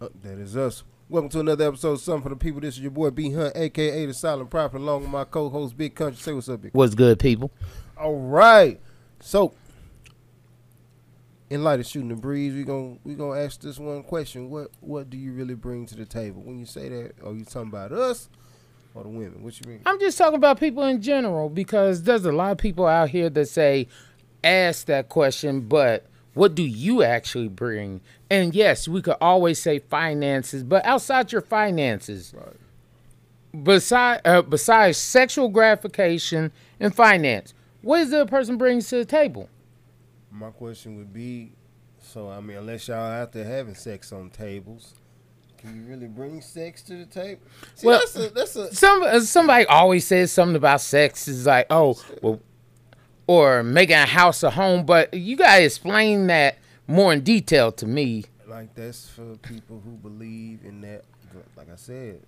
Uh, that is us. Welcome to another episode of Something for the People. This is your boy B Hunt, aka the Silent Prophet, along with my co-host Big Country. Say what's up, Big. What's good, people? All right. So, in light of shooting the breeze, we gonna we gonna ask this one question: What what do you really bring to the table? When you say that, are you talking about us or the women? What you mean? I'm just talking about people in general because there's a lot of people out here that say, ask that question, but what do you actually bring? And yes, we could always say finances, but outside your finances, Right. beside uh, besides sexual gratification and finance, what is the person brings to the table? My question would be: So, I mean, unless y'all out there having sex on tables, can you really bring sex to the table? See, Well- that's a that's a Some somebody always says something about sex is like, oh, well, or making a house a home, but you gotta explain that more in detail to me. like that's for people who believe in that. Like I said,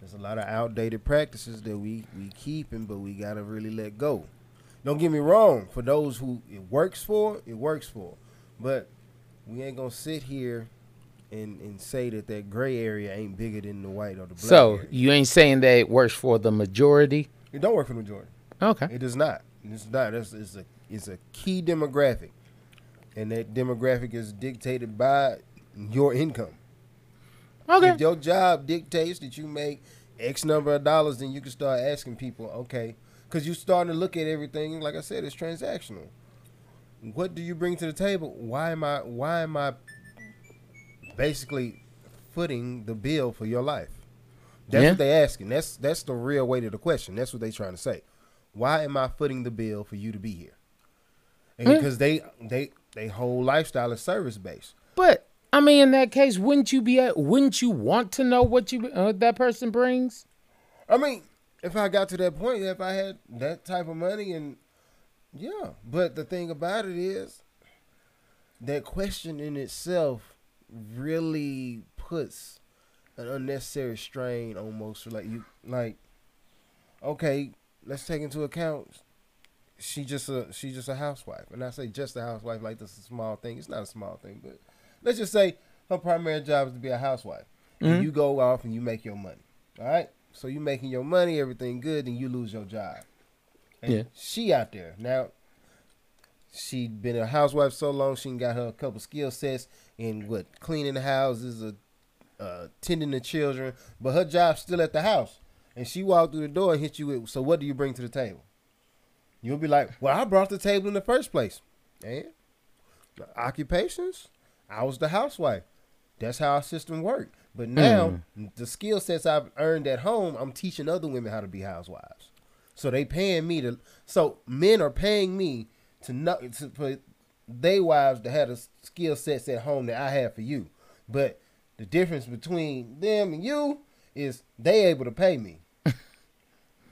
there's a lot of outdated practices that we we keeping, but we gotta really let go. Don't get me wrong. For those who it works for, it works for, but we ain't gonna sit here and and say that that gray area ain't bigger than the white or the black. So area. you ain't saying that it works for the majority? it don't work for the majority. Okay. It does not. It's not. It's, it's a it's a key demographic, and that demographic is dictated by your income. Okay. If your job dictates that you make X number of dollars, then you can start asking people, okay, because you're starting to look at everything. Like I said, it's transactional. What do you bring to the table? Why am I? Why am I basically footing the bill for your life? That's Yeah. what they're asking. That's that's the real way to the question. That's what they're trying to say. Why am I footing the bill for you to be here? And Yeah. because they they they whole lifestyle is service based. But I mean, in that case, wouldn't you be? At, wouldn't you want to know what you uh, that person brings? I mean, if I got to that point, if I had that type of money, and yeah, but the thing about it is, that question in itself really puts an unnecessary strain almost like you like. Okay, let's take into account she just a she just a housewife, and I say just a housewife like this is a small thing. It's not a small thing, but let's just say her primary job is to be a housewife. And Mhm. you go off and you make your money. All right. So you're making your money, everything good, and you lose your job. And Yeah. she out there now. She been a housewife so long, she got her a couple skill sets in what cleaning the houses, or uh, tending the children, but her job's still at the house. And she walked through the door and hit you with, so what do you bring to the table? You'll be like, well, I brought the table in the first place. And occupations, I was the housewife. That's how our system worked. But hmm. now, the skill sets I've earned at home, I'm teaching other women how to be housewives. So they paying me to. So men are paying me to not to for they wives to have the skill sets at home that I have for you. But the difference between them and you is they able to pay me.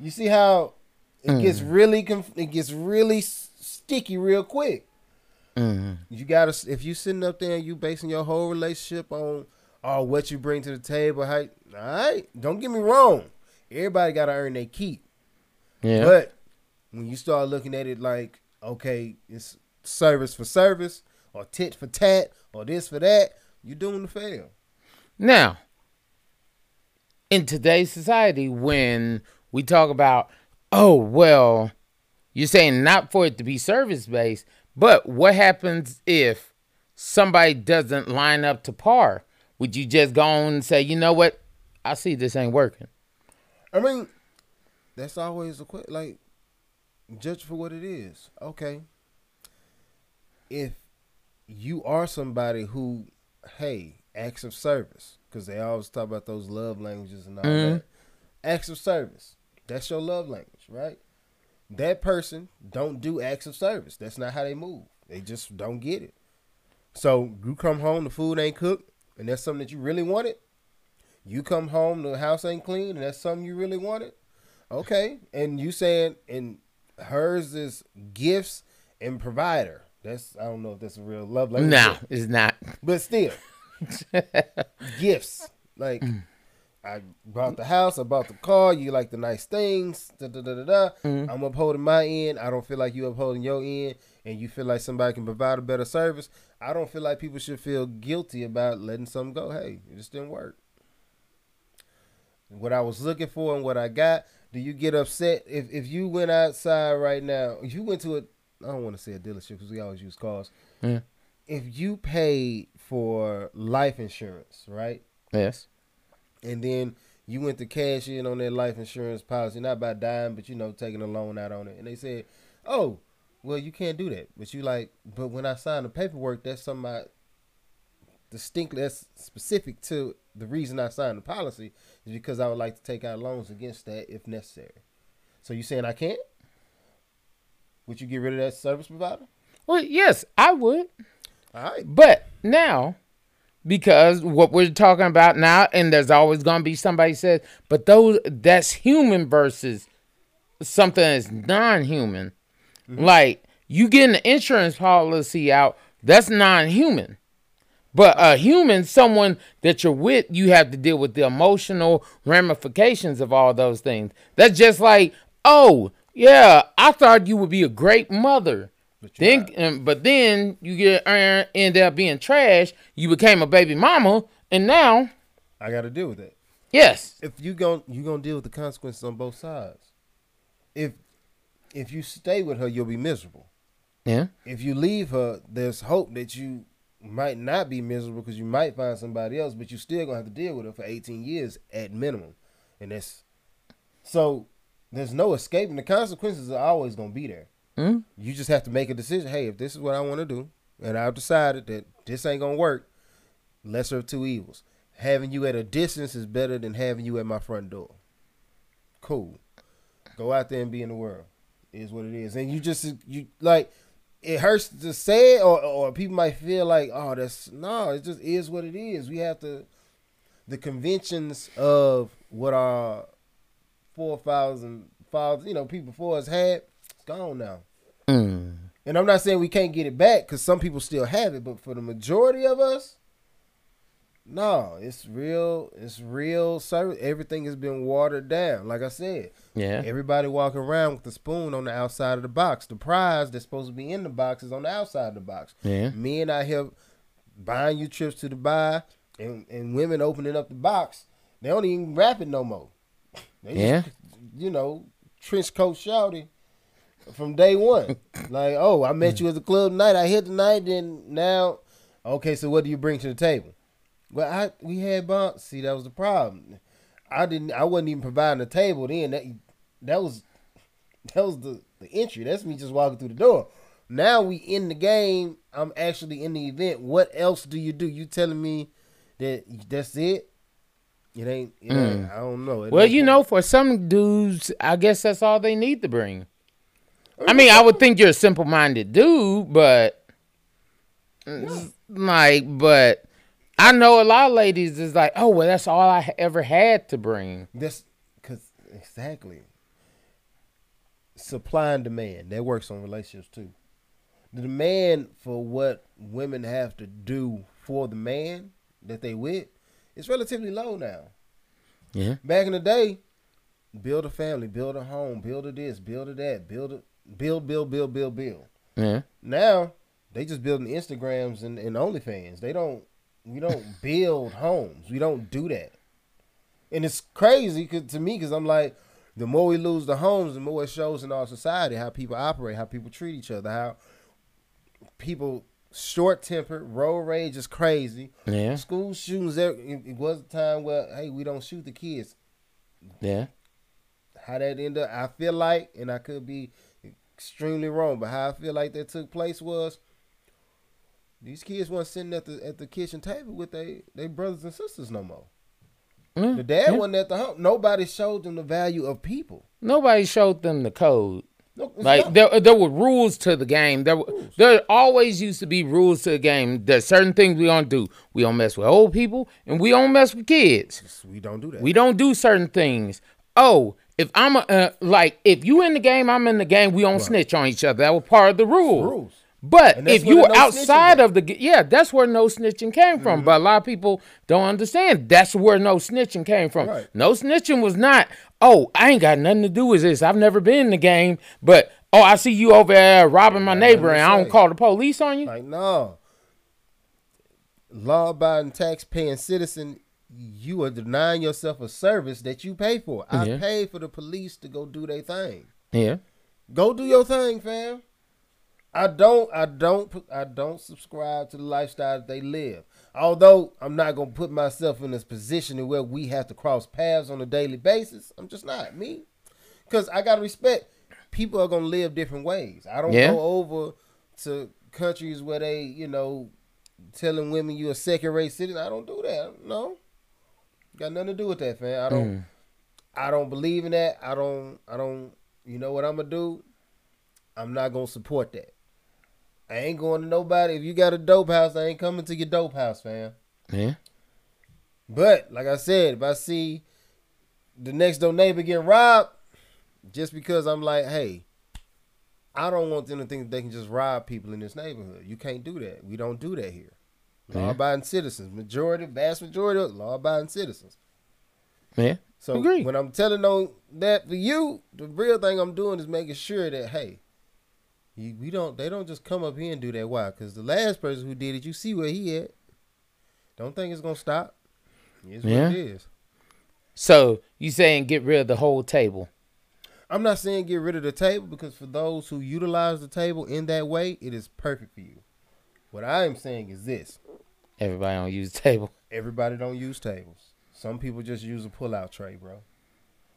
You see how it gets really conf- it gets really s- sticky real quick. Mm-hmm. You gotta if you sitting up there and you basing your whole relationship on oh what you bring to the table, how all right, don't get me wrong. Everybody gotta earn their keep. Yeah. But when you start looking at it like, okay, it's service for service, or tit for tat, or this for that, you're doing the fail. Now, in today's society, when we talk about, oh, well, you're saying not for it to be service based, but what happens if somebody doesn't line up to par? Would you just go on and say, you know what? I see this ain't working. I mean, that's always a quick like judge for what it is. Okay. If you are somebody who, hey, acts of service, because they always talk about those love languages and all Mhm. that. Acts of service. That's your love language, right? That person don't do acts of service. That's not how they move. They just don't get it. So you come home, the food ain't cooked, and that's something that you really wanted. You come home, the house ain't clean, and that's something you really wanted. Okay, and you saying and hers is gifts and provider. That's I don't know if that's a real love language. No, it's not. but still, gifts like mm. I bought the house, I bought the car. You like the nice things. Da, da, da, da, da. Mm-hmm. I'm upholding my end. I don't feel like you upholding your end, and you feel like somebody can provide a better service. I don't feel like people should feel guilty about letting something go. Hey, it just didn't work. What I was looking for and what I got. Do you get upset if if you went outside right now? If you went to a, I don't want to say a dealership because we always use cars. Yeah. If you paid for life insurance, right? Yes. And then you went to cash in on that life insurance policy, not by dying, but you know, taking a loan out on it. And they said, Oh, well, you can't do that. But you like, but when I signed the paperwork, that's something I distinctly that's specific to the reason I signed the policy is because I would like to take out loans against that if necessary. So you saying I can't? Would you get rid of that service provider? Well, yes, I would. All right. But now, because what we're talking about now, and there's always going to be somebody says, but those that's human versus something that's non-human. Mm-hmm. Like you getting an insurance policy out, that's non-human. But a human, someone that you're with, you have to deal with the emotional ramifications of all those things. That's just like, oh yeah, I thought you would be a great mother. Then, um, but then you get uh, end up being trash. You became a baby mama, and now, I got to deal with it. yes, if you gon' you gonna deal with the consequences on both sides. If if you stay with her, you'll be miserable. yeah, If you leave her, there's hope that you might not be miserable because you might find somebody else, but you still gonna have to deal with her for 18 years at minimum, and that's so. There's no escaping. The consequences are always gonna be there. Mhm. You just have to make a decision. Hey, if this is what I want to do, and I've decided that this ain't gonna work, lesser of two evils. Having you at a distance is better than having you at my front door. Cool. Go out there and be in the world. Is what it is. And you just you like it hurts to say it or or people might feel like, oh, that's no, it just is what it is. We have to the conventions of what our four thousand fathers, you know, people before us had, gone now. Mm. And I'm not saying we can't get it back because some people still have it, but for the majority of us, no, it's real. It's real service. Everything has been watered down. Like I said, yeah, everybody walking around with the spoon on the outside of the box. The prize that's supposed to be in the box is on the outside of the box. yeah, Men out here buying you trips to Dubai, and and women opening up the box. They don't even wrap it no more. They Yeah. just, you know, trench coat shouty from day one. like, oh, I met you at the club tonight. I hit tonight, then now, okay. So what do you bring to the table? Well, I we had bumps. See, that was the problem. I didn't. I wasn't even providing the table then. That that was that was the the entry. That's me just walking through the door. Now we in the game. I'm actually in the event. What else do you do? You telling me that that's it? It ain't. It ain't mm. I don't know. It Well, you know, for some dudes, I guess that's all they need to bring. I mean, I would think you're a simple-minded dude, but like, but I know a lot of ladies is like, oh, well, that's all I ever had to bring. That's because exactly supply and demand that works on relationships too. The demand for what women have to do for the man that they with is relatively low now. Yeah, Back in the day, build a family, build a home, build a this, build a that, build a build, build, build, build, build. yeah, Now they just building Instagrams and, and OnlyFans. They don't. We don't build homes. We don't do that. And it's crazy 'cause- to me because I'm like, the more we lose the homes, the more it shows in our society how people operate, how people treat each other, how people short tempered, road rage is crazy. yeah, School shootings. There, it, it was a time where hey, we don't shoot the kids. yeah. How that ended up, I feel like, and I could be extremely wrong, but how I feel like that took place was these kids weren't sitting at the at the kitchen table with they they brothers and sisters no more. Mm, The dad yeah. wasn't at the home. Nobody showed them the value of people. Nobody showed them the code. No, Like not- there, there were rules to the game. There, were, there always used to be rules to the game. There's certain things we don't do. We don't mess with old people, and we don't mess with kids. we don't do that. We don't do certain things. Oh, if I'm a, uh, like, if you in the game, I'm in the game. We don't snitch on each other. That was part of the rule. rules. But if you were no outside of the yeah, that's where no snitching came from. Mm-hmm. But a lot of people don't understand that's where no snitching came from. Right. No snitching was not. Oh, I ain't got nothing to do with this. I've never been in the game, but oh, I see you over there robbing my neighbor, and I don't call the police on you. Like, no. Law abiding, tax paying citizen, you are denying yourself a service that you pay for. I Yeah. paid for the police to go do their thing. yeah, Go do your thing, fam. I don't I don't I don't subscribe to the lifestyle that they live. Although I'm not gonna put myself in this position where we have to cross paths on a daily basis. I'm just not me. Cause I gotta respect people are gonna live different ways. I don't Yeah. go over to countries where they, you know, telling women you're a second rate citizen. I don't do that. No. Got nothing to do with that, fam. I don't Mm. I don't believe in that. I don't I don't you know what I'm gonna do? I'm not gonna support that. I ain't going to nobody. If you got a dope house, I ain't coming to your dope house, fam. yeah, But like I said, if I see the next door neighbor getting robbed, just because I'm like, hey, I don't want them to think they can just rob people in this neighborhood. You can't do that. We don't do that here. Law abiding citizens, majority, vast majority, of law abiding citizens. yeah. So Agree. when I'm telling on that for you, the real thing I'm doing is making sure that hey, you, we don't they don't just come up here and do that. Why? Because the last person who did it, you see where he at. Don't think it's gonna stop. It's Yeah. what it is. So you saying get rid of the whole table? I'm not saying get rid of the table because for those who utilize the table in that way, it is perfect for you. What I am saying is this: Everybody don't use table. everybody don't use tables. Some people just use a pull-out tray, bro.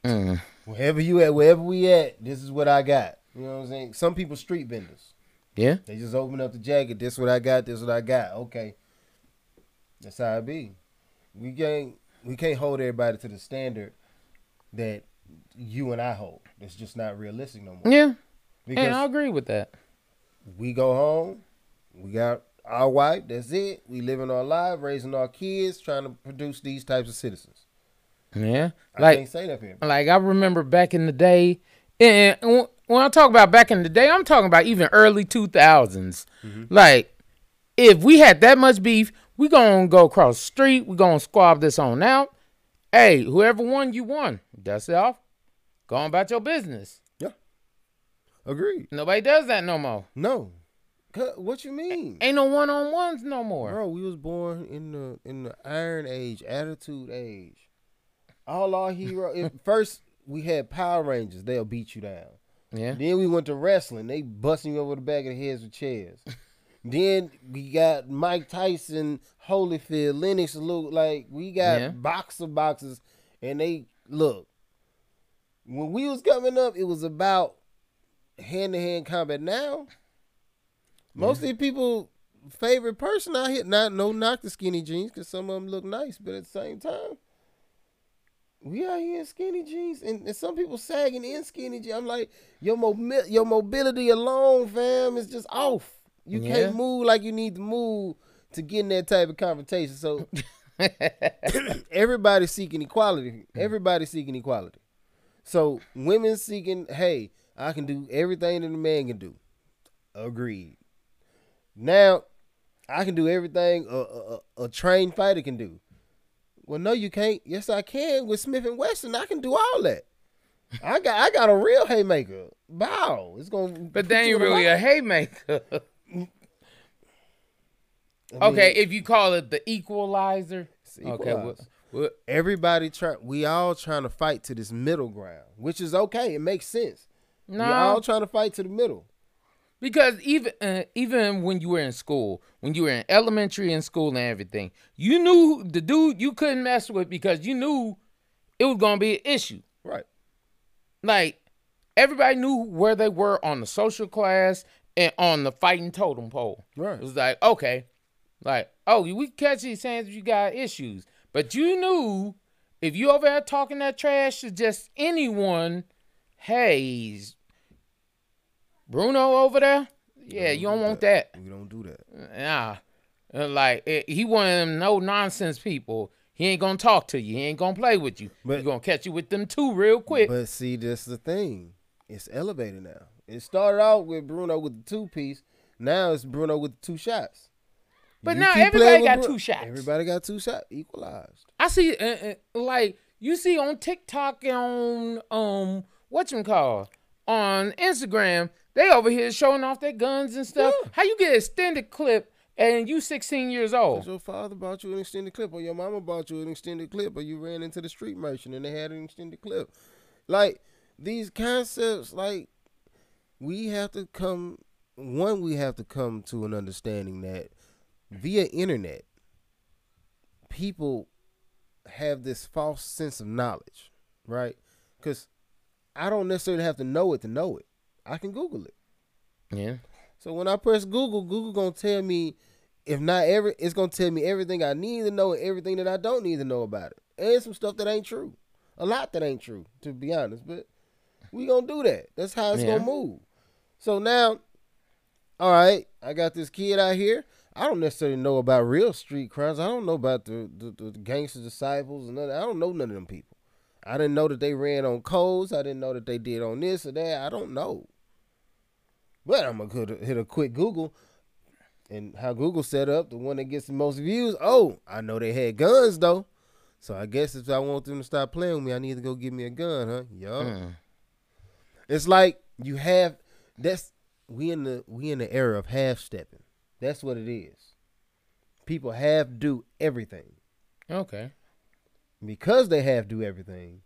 Mm. Wherever you at, wherever we at, this is what I got. You know what I'm saying? Some people street vendors. Yeah, They just open up the jacket. This what I got. This what I got. Okay, that's how it be. We can't we can't hold everybody to the standard that you and I hold. It's just not realistic no more. yeah, Because and I agree with that. we go home, we got our wife. That's it. We living our life, raising our kids, trying to produce these types of citizens. Yeah, I like can't say that like I remember back in the day, and when I talk about back in the day, I'm talking about even early 2000s. Mm-hmm. Like, if we had that much beef, we gonna go across the street, we gonna squab this on out. Hey, whoever won, you won. Dust it off. Go on about your business. Yeah, agreed. Nobody does that no more. No. What you mean? Ain't no one on ones no more. Bro, we was born in the in the Iron Age, Attitude Age. All our hero. if, first, we had Power Rangers. They'll beat you down. Yeah. Then we went to wrestling. They busting you over the back of the heads with chairs. then we got Mike Tyson, Holyfield, Lennox. Look like we got Yeah. boxer boxes, and they look. When we was coming up, it was about hand to hand combat. Now, most of the people favorite person out here, not no knock the skinny jeans, because some of them look nice, but at the same time, we out here in skinny jeans, and, and some people sagging in skinny jeans. I'm like, your mobi- your mobility alone, fam, is just off. You Yeah. can't move like you need to move to get in that type of confrontation. So everybody's seeking equality. Everybody's seeking equality. So women seeking, hey, I can do everything that a man can do. Agreed. Now, I can do everything a, a, a- trained fighter can do. Well, no, you can't. Yes, I can. With Smith and Wesson, I can do all that. I got I got a real haymaker. Bow. It's gonna. But they ain't in really a haymaker. I mean, okay, if you call it the equalizer. Okay, what, everybody try. We all trying to fight to this middle ground, which is okay. It makes sense. We no, all trying to fight to the middle. Because even uh, even when you were in school, when you were in elementary and school and everything, you knew the dude you couldn't mess with because you knew it was gonna be an issue. Right. Like everybody knew where they were on the social class and on the fighting totem pole. Right. It was like, okay, like, oh, we catch these hands if you got issues. But you knew if you over there talking that trash to just anyone, hey, Bruno over there, yeah, you don't want that. We don't do that. Nah. Like it, he one of them no nonsense people. He ain't gonna talk to you. He ain't gonna play with you. But- He gonna catch you with them two real quick. But see, that's the thing. It's elevated now. It started out with Bruno with the two piece. Now it's Bruno with two shots. But You now everybody got Bru- two shots. Everybody got two shots, equalized. I see, uh, uh, like you see on TikTok and on um what you call on Instagram, they over here showing off their guns and stuff. Yeah. How you get extended clip and you 16 years old? Your father bought you an extended clip, or your mama bought you an extended clip, or you ran into the street merchant and they had an extended clip. Like these concepts, like we have to come. One, we have to come to an understanding that via internet, people have this false sense of knowledge, right? Because I don't necessarily have to know it to know it. I can Google it. Yeah. So when I press Google, Google gonna tell me, if not every, it's gonna tell me everything I need to know and everything that I don't need to know about it, and some stuff that ain't true, a lot that ain't true, to be honest. But we gonna do that. That's how it's Yeah. gonna move. So now, all right, I got this kid out here. I don't necessarily know about real street crimes. I don't know about the the, the, gangster disciples and none. I don't know none of them people. I didn't know that they ran on codes. I didn't know that they did on this or that. I don't know. But I'm gonna go hit a quick Google, and how Google set up the one that gets the most views. Oh, I know they had guns though, so I guess if I want them to stop playing with me, I need to go get me a gun, huh? Yup. Mm. It's like you have that's we in the we in the era of half stepping. That's what it is. People half do everything Okay. Because they half do everything.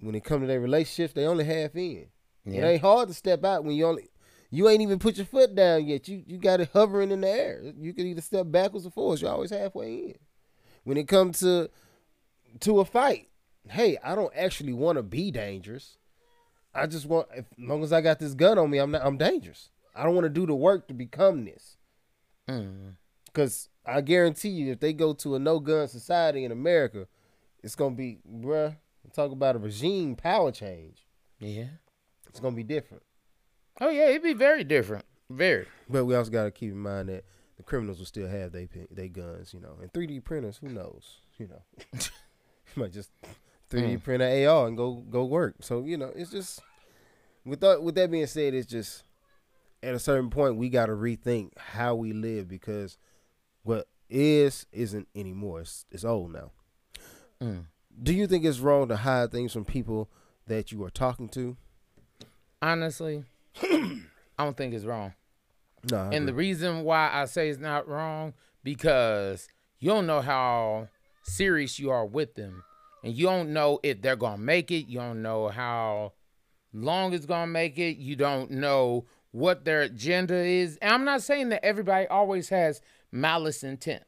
When it comes to their relationships, they only half in. It ain't hard to step out when you only you ain't even put your foot down yet. You you got it hovering in the air. You can either step backwards or forwards. You're always halfway in. When it comes to to a fight, hey, I don't actually want to be dangerous. I just want, as long as I got this gun on me, I'm not. I'm dangerous. I don't want to do the work to become this. Mm. Cause I guarantee you, if they go to a no gun society in America, it's gonna be, bruh. Talk about a regime power change. Yeah. It's gonna be different. Oh yeah, it'd be very different. Very. But we also got to keep in mind that the criminals will still have they they guns, you know, and 3D printers. Who knows? You know, you might just 3D Mm. print an AR and go go work. So you know, it's just with that with that being said, it's just at a certain point we got to rethink how we live because what is isn't anymore. It's it's old now. Mm. Do you think it's wrong to hide things from people that you are talking to? Honestly, I don't think it's wrong. No, I And the reason why I say it's not wrong because you don't know how serious you are with them, and you don't know if they're gonna make it. You don't know how long it's gonna make it. You don't know what their agenda is. And I'm not saying that everybody always has malice intent,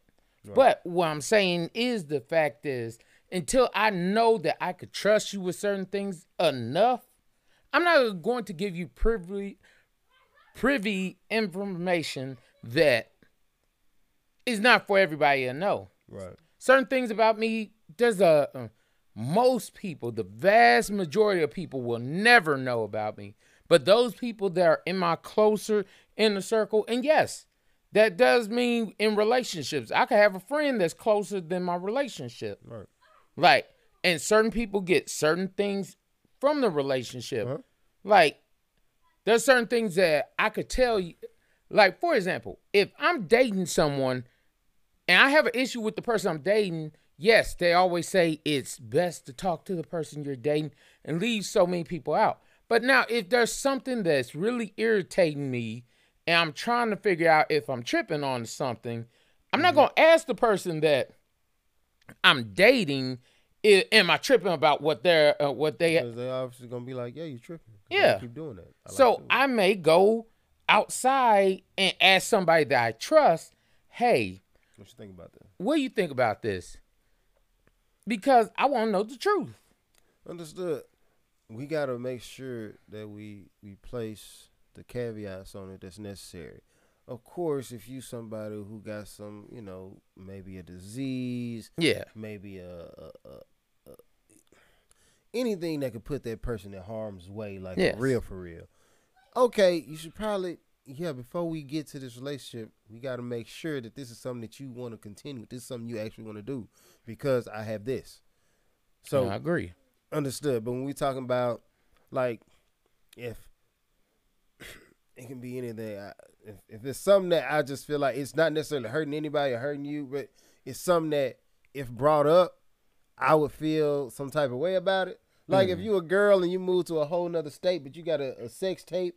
but what I'm saying is the fact is until I know that I could trust you with certain things enough, I'm not going to give you privy privy information that is not for everybody to know. right. Certain things about me, there's a uh, most people, the vast majority of people will never know about me. But those people that are in my closer inner circle, and yes, that does mean in relationships. I could have a friend that's closer than my relationship. Right. Like, and certain people get certain things from the relationship. Uh-huh. Like, there's certain things that I could tell you. Like, for example, if I'm dating someone and I have an issue with the person I'm dating, yes, they always say it's best to talk to the person you're dating and leave so many people out. But now, if there's something that's really irritating me and I'm trying to figure out if I'm tripping on something, I'm not going to ask the person that I'm dating, am I tripping about what they're, uh, what they, Because they're obviously gonna be like, yeah, you're tripping. Yeah. Keep doing that. I like so doing I may go outside and ask somebody that I trust, hey. What you think about that? what do you think about this? Because I want to know the truth. Understood. We gotta make sure that we we place the caveats on it that's necessary. Of course, if you somebody who got some, you know, maybe a disease, Yeah. maybe a, a, a, a anything that could put that person in harm's way, like Yes. for real, for real. Okay, you should probably yeah. Before we get to this relationship, we got to make sure that this is something that you want to continue. This is something you actually want to do because I have this. So So I agree. understood. But when we talking about like if it can be anything. I, if, if it's something that I just feel like it's not necessarily hurting anybody or hurting you, but it's something that if brought up, I would feel some type of way about it. Like if you a girl and you move to a whole nother state, but you got a, a sex tape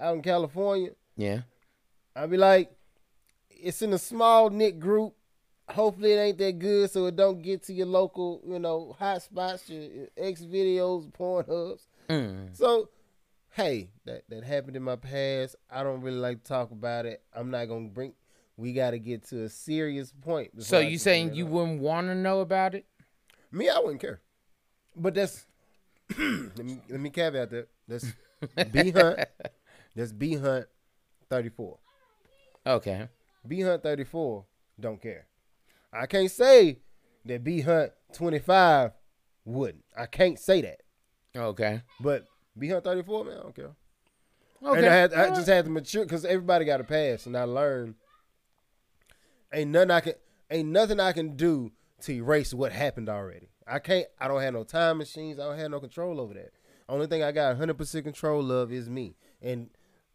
out in California, Yeah. I'd be like, it's in a small knit group. Hopefully it ain't that good, so it don't get to your local, you know, hot spots, your, your X videos, porn hubs. Mm. So, hey, that that happened in my past. I don't really like to talk about it. I'm not gonna bring. We got to get to a serious point. So you saying you up. wouldn't want to know about it? Me, I wouldn't care. But that's let me let me caveat that. That's B Hunt. That's B Hunt, thirty four. Okay. B Hunt 34 don't care. I can't say that B Hunt 25 wouldn't. I can't say that. Okay. But B Hunt 34, man, I don't care. Okay. And I, had, I just had to mature because everybody got a pass, and I learned ain't nothing I can ain't nothing I can do to erase what happened already. I can't. I don't have no time machines. I don't have no control over that. Only thing I got 100 percent control of is me, and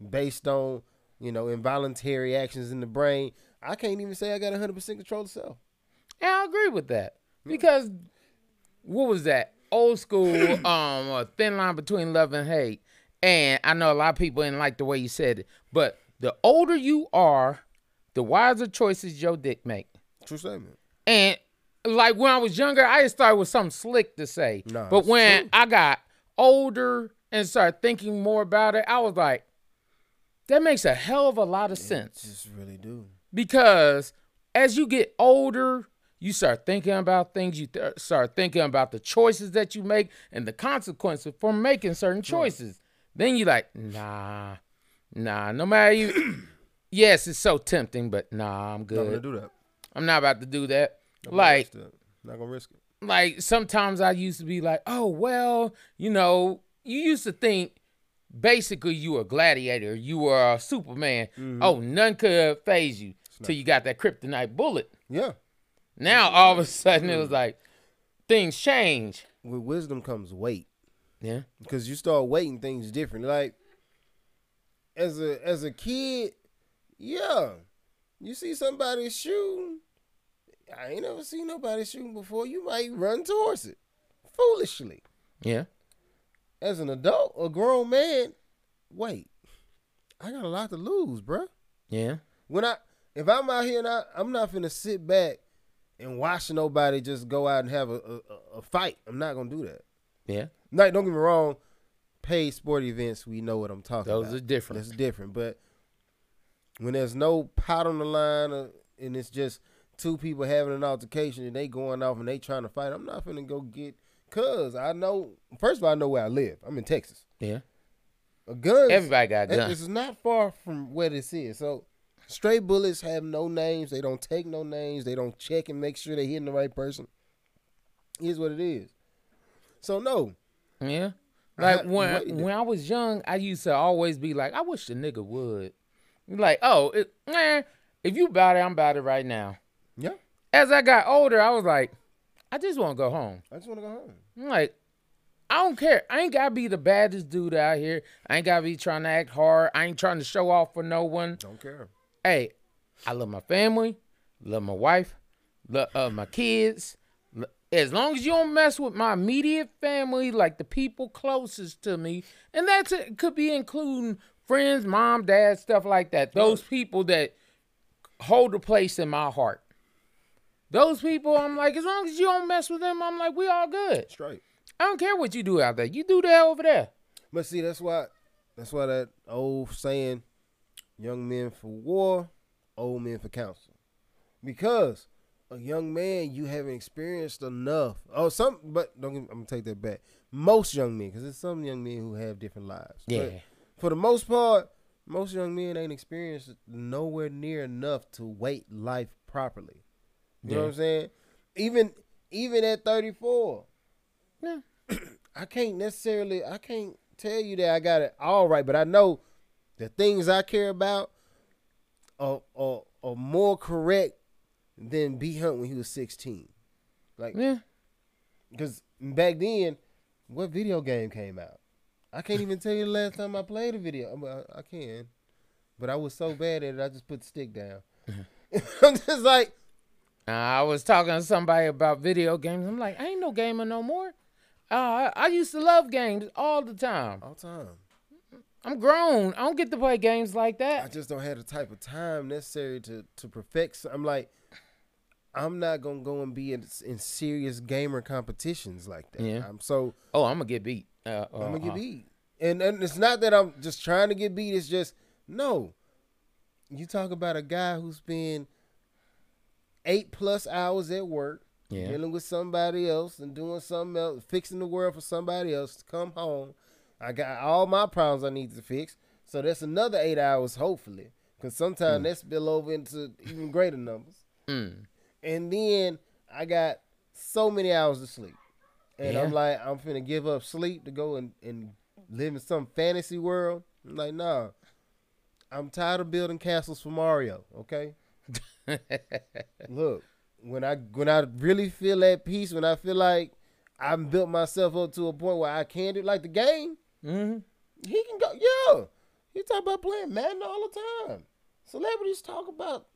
based on you know involuntary actions in the brain, I can't even say I got 100 percent control of self. Yeah, I agree with that because what was that old school um a thin line between love and hate, and I know a lot of people didn't like the way you said it, but the older you are, the wiser choices your dick make. True statement. And like when I was younger, I just started with something slick to say. Nah, but when true. I got older and started thinking more about it, I was like, that makes a hell of a lot of sense. Just really do. Because as you get older, you start thinking about things, you th- start thinking about the choices that you make and the consequences for making certain choices. Then you're like, nah, nah, no matter you. yes, it's so tempting, but nah, I'm Not gonna good. do that. I'm not about to do that. Not gonna Like, not gonna risk it. like sometimes I used to be like, oh well, you know, you used to think basically you were a gladiator, you were a Superman. Mm-hmm. Oh, none could phase you till you got that kryptonite bullet. Yeah. Now all of a sudden it was like things change. With wisdom comes weight. Yeah. because you start weighting things different. Like as a as a kid, yeah, you see somebody shooting. I ain't never seen nobody shooting before. You might run towards it foolishly. Yeah. As an adult, a grown man, wait, I got a lot to lose, bruh. Yeah. When I if I'm out here and I, I'm not finna sit back and watch nobody just go out and have a, a, a fight. I'm not gonna do that. Yeah. Like, don't get me wrong, paid sport events, we know what I'm talking Those about. are different. That's different. But when there's no pot on the line uh, and it's just two people having an altercation and they going off and they trying to fight, I'm not gonna go get. Cause I know, first of all, I know where I live. I'm in Texas. Yeah. A gun. Everybody got guns. This is not far from where this is. So straight bullets have no names. They don't take no names. They don't check and make sure they're hitting the right person. Here's what it is. So no, Yeah. Like had- when wait, when I was young, I used to always be like, I wish the nigga would. Like, oh, it, man, if you about it, I'm about it right now. yeah, As I got older, I was like, I just want to go home. I just want to go home. I'm like, I don't care. I ain't gotta be the baddest dude out here. I ain't gotta be trying to act hard. I ain't trying to show off for no one. Don't care. Hey, I love my family, love my wife, love uh, my kids. As long as you don't mess with my immediate family, like the people closest to me, and that's it could be including friends, mom, dad, stuff like that. Those people that hold a place in my heart. Those people, I'm like, as long as you don't mess with them, I'm like, we all good. Straight. I don't care what you do out there. You do that over there. But see, that's why that's why that old saying, young men for war, old men for counsel. Because a young man, you haven't experienced enough. Oh, some but don't I'm gonna take that back. Most young men, because there's some young men who have different lives. But Yeah. for the most part, most young men ain't experienced nowhere near enough to weight life properly. You know what I'm saying? Even even at 34, Yeah. I can't necessarily I can't tell you that I got it all right, but I know the things I care about are are, are more correct than B Hunt when he was 16. Like Yeah. because back then, what video game came out? I can't even tell you the last time I played a video. I, I can. but I was so bad at it, I just put the stick down. I'm just like, Uh, I was talking to somebody about video games. I'm like, I ain't no gamer no more. Uh, I, I used to love games all the time. all the time. I'm grown. I don't get to play games like that. I just don't have the type of time necessary to to perfect. So I'm like, I'm not gonna go and be in, in serious gamer competitions like that. Yeah. I'm so Oh, I'm gonna get beat. Uh, I'm gonna uh, get uh. beat, and and it's not that I'm just trying to get beat. It's just no. You talk about a guy who's been eight plus hours at work, Yeah. dealing with somebody else and doing something else, fixing the world for somebody else to come home. I got all my problems I need to fix. So that's another eight hours, hopefully. Because sometimes that spill over into even greater numbers. Mm. And then I got so many hours of sleep. And I'm like, I'm finna give up sleep to go and, and live in some fantasy world. I'm like, nah. I'm tired of building castles for Mario, okay? Look, when I when I really feel at peace, when I feel like I've built myself up to a point where I can do like the game, hmm he can go. Yeah, he talk about playing Madden all the time. Celebrities talk about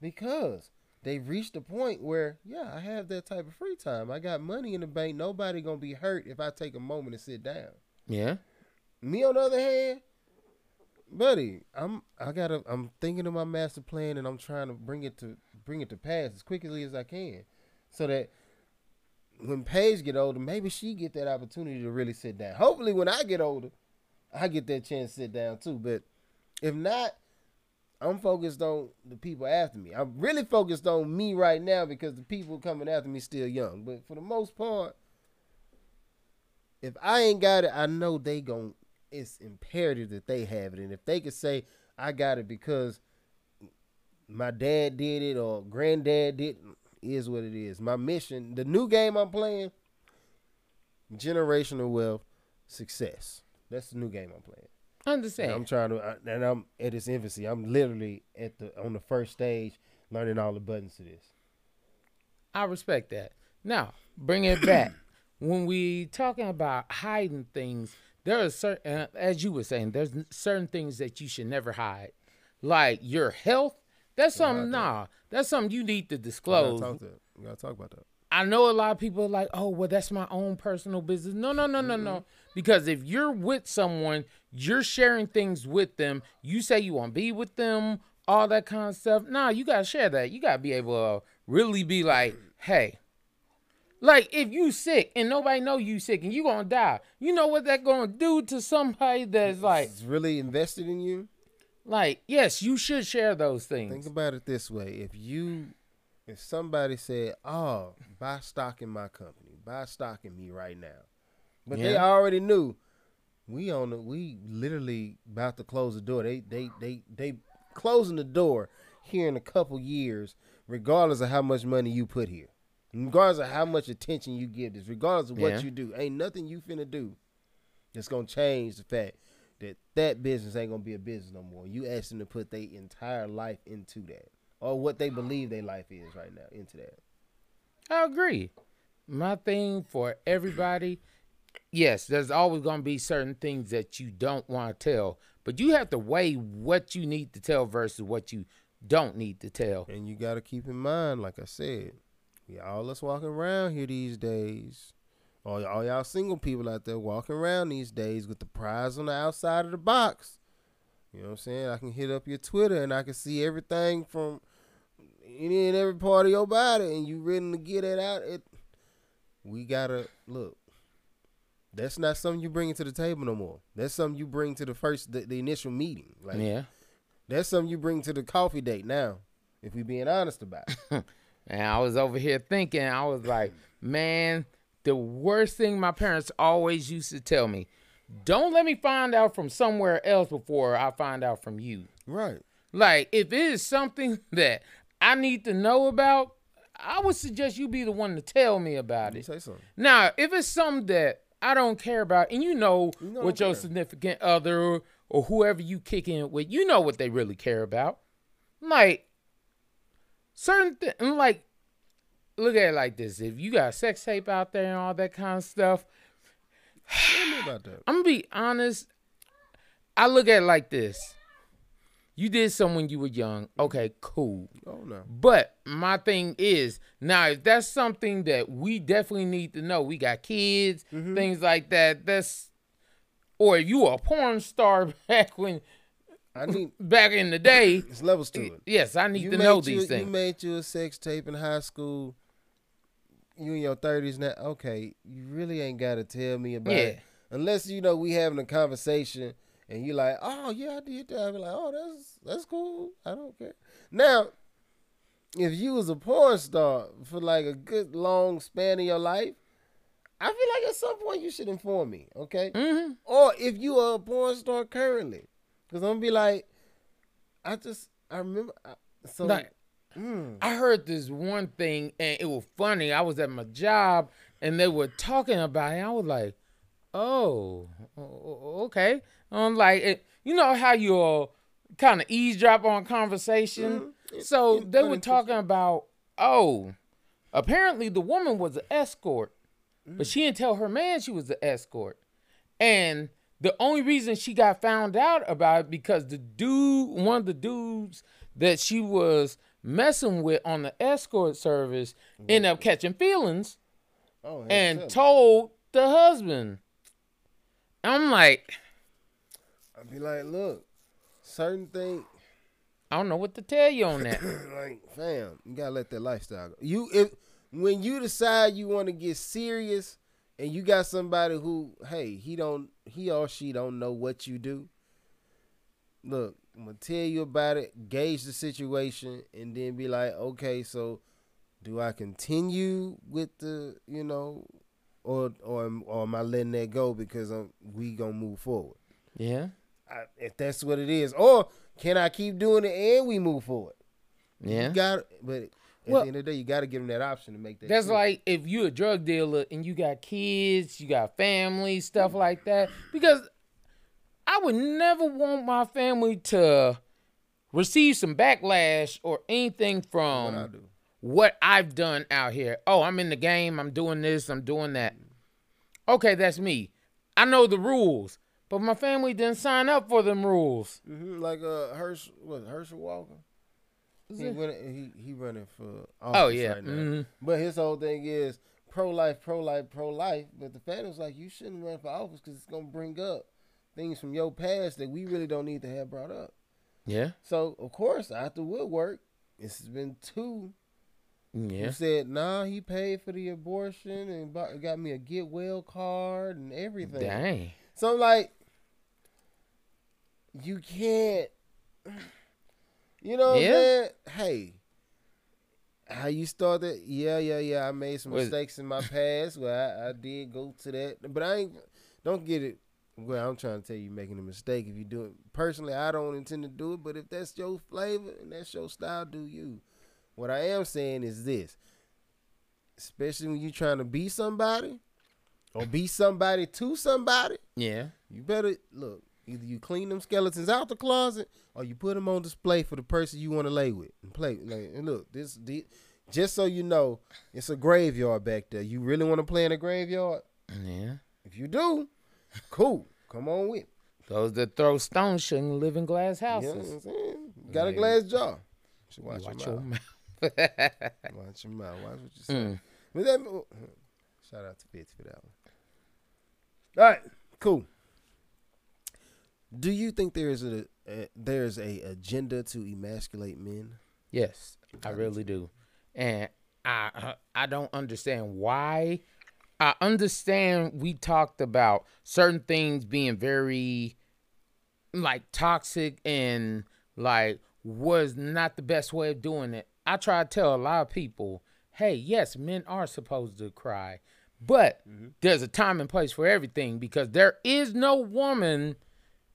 because they've reached a point where yeah, I have that type of free time. I got money in the bank. Nobody gonna be hurt if I take a moment to sit down. Yeah. Me on the other hand, buddy, I'm I gotta I'm thinking of my master plan and I'm trying to bring it to bring it to pass as quickly as I can, so that when Paige get older, maybe she get that opportunity to really sit down. Hopefully, when I get older, I get that chance to sit down too. But if not, I'm focused on the people after me. I'm really focused on me right now because the people coming after me still young. But for the most part, if I ain't got it, I know they gon' It's imperative that they have it, and if they could say I got it because my dad did it or granddad did, is what it is. My mission, the new game I'm playing, generational wealth, success. That's the new game I'm playing. I And understand. I'm trying to, and I'm at its infancy. I'm literally at the on the first stage, learning all the buttons to this. I respect that. Now, bring it back. when we talking about hiding things, there are certain, uh, as you were saying, there's certain things that you should never hide, like your health. That's something. Nah, that's something you need to We gotta disclose. that. We gotta talk about that. I know a lot of people are like, oh, well, that's my own personal business. No, no, no, no, no. Because if you're with someone, you're sharing things with them. You say you want to be with them, all that kind of stuff. Nah, you gotta share that. You gotta be able to really be like, hey, like if you sick and nobody know you sick and you gonna die, you know what that gonna do to somebody that's like, It's really invested in you. Like yes, you should share those things. Think about it this way: if you, if somebody said, "Oh, buy stock in my company, buy stock in me right now," but they already knew we on the, we literally about to close the door. They they they they closing the door here in a couple years, regardless of how much money you put here, regardless of how much attention you give this, regardless of what Yeah. you do. Ain't nothing you finna do that's gonna change the fact that that business ain't gonna be a business no more. You ask them to put their entire life into that, or what they believe their life is right now into that. I agree. My thing for everybody, yes, there's always going to be certain things that you don't want to tell, but you have to weigh what you need to tell versus what you don't need to tell. And you gotta keep in mind, like I said, we all us walking around here these days. All, all y'all single people out there walking around these days with the prize on the outside of the box. You know what I'm saying? I can hit up your Twitter and I can see everything from any and every part of your body, and you ready to get it out. It, we gotta look. That's not something you bring to the table no more. That's something you bring to the first, the, the initial meeting. Like yeah. that's something you bring to the coffee date now. If we being honest about it. And I was over here thinking, I was like, man, the worst thing my parents always used to tell me, don't let me find out from somewhere else before I find out from you. right. Like, if it is something that I need to know about, I would suggest you be the one to tell me about You it. say something. Now, if it's something that I don't care about, and you know You what your care. significant other or, or whoever you kick in with, you know what they really care about. Like certain things, like look at it like this: if you got sex tape out there and all that kind of stuff, about that. I'm gonna be honest. I look at it like this. You did some when you were young. Okay, cool. Oh no. But my thing is now if that's something that we definitely need to know. We got kids, Mm-hmm. things like that. That's or you were a porn star back when I need back in the day. it's levels to it. Yes, I need You to know you, these things. You made you a sex tape in high school. You in your thirties now. Okay, you really ain't got to tell me about it unless you know we having a conversation and you like, oh yeah, I did that. I be like, oh that's that's cool. I don't care. Now, if you was a porn star for like a good long span of your life, I feel like at some point you should inform me. Okay. hmm Or if you are a porn star currently, because I'm gonna be like, I just I remember. I, so Like, mm, I heard this one thing and it was funny. I was at my job and they were talking about it. I was like, oh, okay. I'm like, it, you know how you'll kind of eavesdrop on conversation. Mhm. So It- they were talking about, oh, apparently the woman was an escort, Mm. but she didn't tell her man she was an escort. And the only reason she got found out about it because the dude, one of the dudes that she was messing with on the escort service, end up catching feelings oh, and told the husband. I'm like, I'd be like, look, certain thing, I don't know what to tell you on that. like, fam, you gotta let that lifestyle go. You if when you decide you want to get serious and you got somebody who, hey, he don't, he or she don't know what you do. Look, I'm gonna tell you about it, gauge the situation, and then be like, okay, so do I continue with the, you know, or or am- or am I letting that go because I'm, we gonna move forward? yeah, I, if that's what it is, or can I keep doing it and we move forward? yeah. You got, but at Well- the end of the day, you got to give them that option to make that. That's choice. like if you're a drug dealer and you got kids, you got family, stuff like that. Because I would never want my family to receive some backlash or anything what from do. what I've done out here. Oh, I'm in the game, I'm doing this, I'm doing that. Okay, that's me. I know the rules, but my family didn't sign up for them rules. hmm Like uh, Hersch, what Herschel Walker? He, went, he he running for office Oh yeah. right now. mhm. But his whole thing is pro life, pro life, pro life. But the is, like, you shouldn't run for office because it's gonna bring up things from your past that we really don't need to have brought up. Yeah. So of course, after Woodwork, it's been two Yeah. who said, "Nah, he paid for the abortion and bought, got me a get well card and everything." Dang. So I'm like, you can't. You know what Yeah. I'm saying? Hey, how you started? Yeah, yeah, yeah. I made some mistakes in my past. Well, I, I did go to that, but I ain't. Don't get it. Well, I'm trying to tell you, making a mistake if you do it. Personally, I don't intend to do it, but if that's your flavor and that's your style, do you. What I am saying is this, especially when you're trying to be somebody or be somebody to somebody, Yeah. you better look. Either you clean them skeletons out the closet, or you put them on display for the person you want to lay with and play. Like, and look, this, the just so you know, it's a graveyard back there. You really want to play in a graveyard? Yeah. If you do, cool. Come on with. Those that throw stones shouldn't live in glass You know houses. I'm saying? Got a glass jaw. Watch, Watch your your mouth. mouth. Watch your mouth. Watch what you say. Mm. But that, shout out to Fitz for that one. All right, cool. Do you think there is a, a there's a agenda to emasculate men? Yes, I really do, and I I don't understand why. I understand we talked about certain things being very like toxic and like was not the best way of doing it. I try to tell a lot of people, hey, yes, men are supposed to cry, but mm-hmm. there's a time and place for everything because there is no woman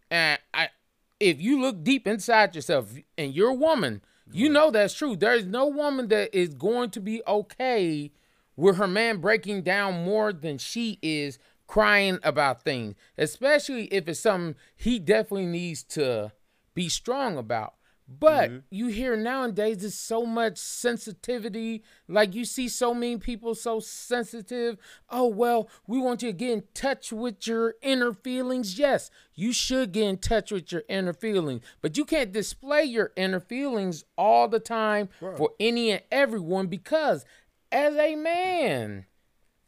and I if you look deep inside yourself and you're a woman, you know that's true. There is no woman that is going to be okay with her man breaking down more than she is crying about things, especially if it's something he definitely needs to be strong about. But Mm-hmm. you hear nowadays there's so much sensitivity. Like you see so many people so sensitive. Oh, well, we want you to get in touch with your inner feelings. Yes, you should get in touch with your inner feelings. But you can't display your inner feelings all the time for any and everyone because as a man,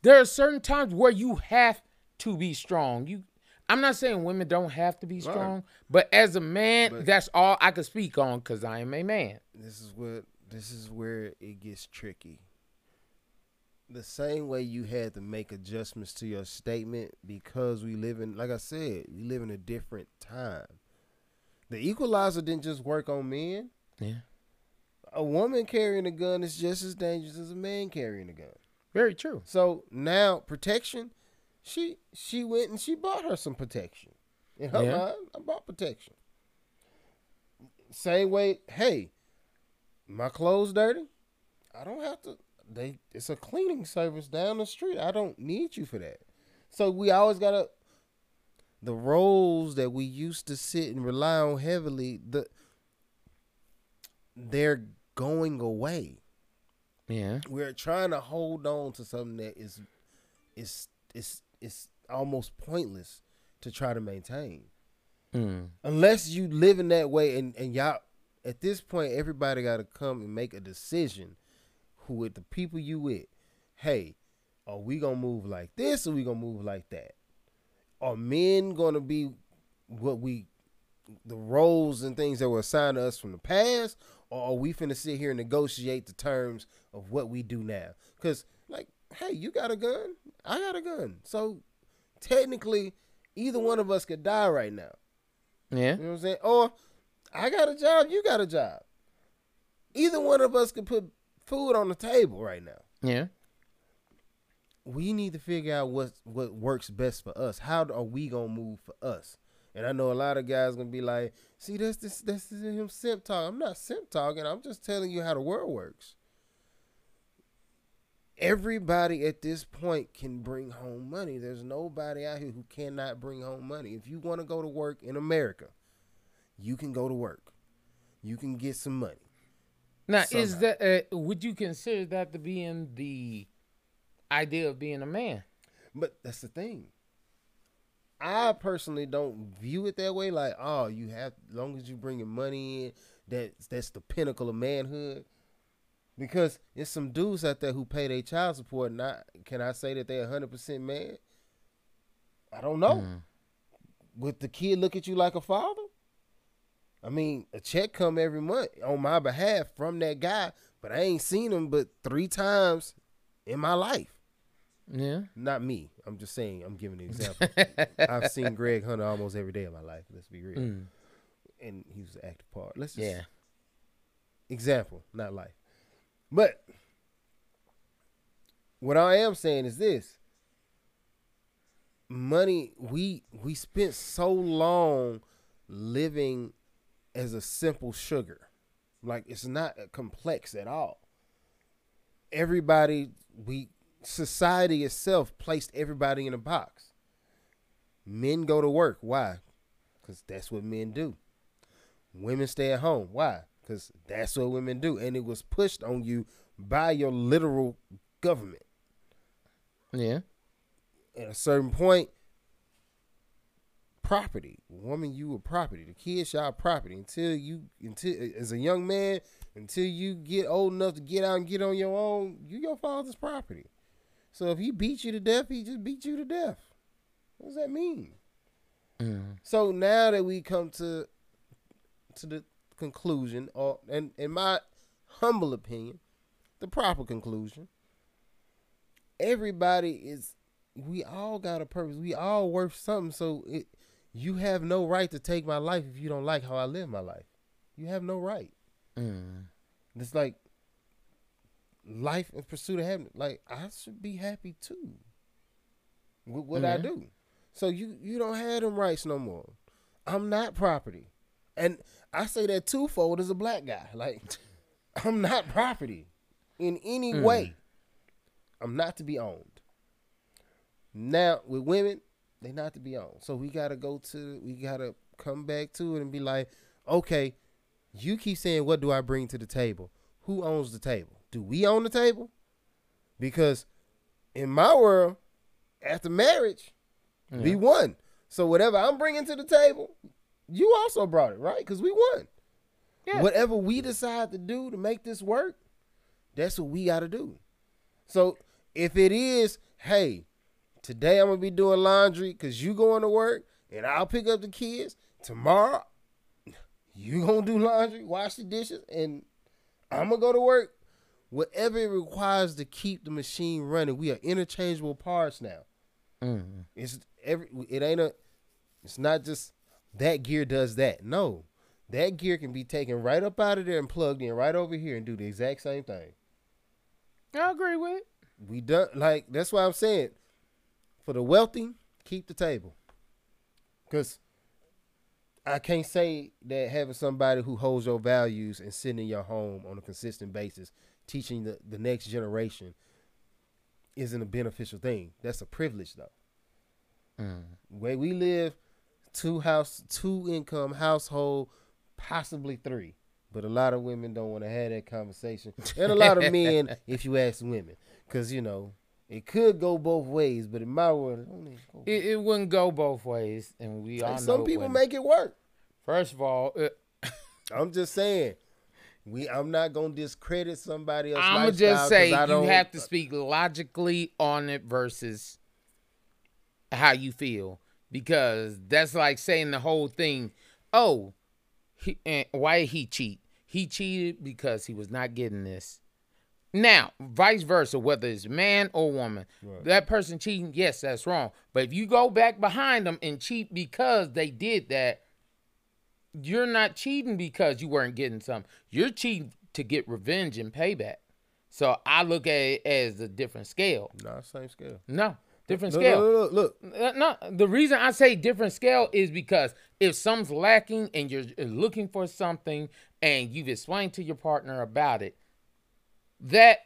there are certain times where you have to be strong. You I'm not saying women don't have to be strong, but as a man, that's all I can speak on because I am a man. this is what this is where it gets tricky. The same way you had to make adjustments to your statement because we live in, like I said, we live in a different time. The equalizer didn't just work on men. Yeah. A woman carrying a gun is just as dangerous as a man carrying a gun. Very true. So now protection, she she went and she bought her some protection. In her Yeah. mind, I bought protection. Same way, hey, my clothes dirty. I don't have to. They it's a cleaning service down the street. I don't need you for that. So we always gotta the roles that we used to sit and rely on heavily. The they're going away Yeah. we're trying to hold on to something that is is is is almost pointless to try to maintain Mm. unless you live in that way and and y'all at this point everybody got to come and make a decision who with the people you with hey are we gonna move like this or we gonna move like that are men gonna be what we the roles and things that were assigned to us from the past, or are we finna sit here and negotiate the terms of what we do now? Because, like, hey, you got a gun, I got a gun, so technically, either one of us could die right now. Yeah. You know what I'm saying? Or I got a job, you got a job. Either one of us could put food on the table right now. Yeah. we need to figure out what what works best for us. How are we gonna move for us? And I know a lot of guys gonna be like, "See, that's this that's him simp talk." I'm not simp talking. I'm just telling you how the world works. Everybody at this point can bring home money. There's nobody out here who cannot bring home money. If you want to go to work in America, you can go to work. You can get some money. Now, is that uh, would you consider that to be in the idea of being a man? But that's the thing. I personally don't view it that way. Like, oh, you have as long as you bringing money in, that's that's the pinnacle of manhood. Because there's some dudes out there who pay their child support. Not can I say that they're hundred percent man? I don't know. Mm-hmm. Would the kid look at you like a father? I mean, a check come every month on my behalf from that guy, but I ain't seen him but three times in my life. Yeah. Not me. I'm just saying. I'm giving an example. I've seen Greg Hunter almost every day of my life. Let's be real. Mm. And he was an active part. Let's just Yeah. example, not life. But what I am saying is this: money. We we spent so long living as a simple sugar, like it's not complex at all. Everybody, we society itself placed everybody in a box. Men go to work. Why? Because that's what men do. Women stay at home. Why? Because that's what women do. And it was pushed on you by your literal government. Yeah. At a certain point, property. Woman, you were property. The kids y'all property. Until you until as a young man, until you get old enough to get out and get on your own, you your father's property. So if he beat you to death, he just beat you to death. What does that mean? Mm. So now that we come to to the conclusion, or and in my humble opinion, the proper conclusion, everybody is we all got a purpose. We all worth something. So it you have no right to take my life if you don't like how I live my life. You have no right. Mm. It's like life in pursuit of happiness. Like I should be happy too with what I do. So you you don't have them rights no more. I'm not property, and I say that twofold as a black guy. Like I'm not property in any Mm. way. I'm not to be owned. Now with women, they not to be owned. So we gotta go to we gotta come back to it and be like, okay, You keep saying, "What do I bring to the table?" Who owns the table? Do we own the table? Because in my world, after marriage, we Yeah. one. So whatever I'm bringing to the table, you also brought it, right? Because we one. Yeah. Whatever we decide to do to make this work, that's what we got to do. So if it is, hey, today I'm gonna be doing laundry because you going to work and I'll pick up the kids. Tomorrow, you gonna do laundry, wash the dishes, and I'm gonna go to work. Whatever it requires to keep the machine running, we are interchangeable parts now. Mm. It's every. It ain't a. It's not just that gear does that. No, that gear can be taken right up out of there and plugged in right over here and do the exact same thing. I agree with it. We done like that's why I'm saying for the wealthy, keep the table. Cause I can't say that having somebody who holds your values and sitting in your home on a consistent basis, teaching the, the next generation isn't a beneficial thing. That's a privilege though. Mm. Way we live, two house, two income household, possibly three. But a lot of women don't want to have that conversation, and a lot of men, if you ask women, because you know it could go both ways. But in my world, it only. It, it wouldn't go both ways, and we all know some people make it work. First of all, uh, I'm just saying, we. I'm not gonna discredit somebody else. I'm gonna just say I you don't- have to speak logically on it versus how you feel because that's like saying the whole thing. Oh, he, why did he cheat? He cheated because he was not getting this. Now, vice versa, whether it's man or woman, Right. that person cheating, yes, that's wrong. But if you go back behind them and cheat because they did that, you're not cheating because you weren't getting something. You're cheating to get revenge and payback. So I look at it as a different scale. Nah, same scale. No, different Look, scale. look, look, look. Uh, No, the reason I say different scale is because if something's lacking and you're looking for something and you've explained to your partner about it, that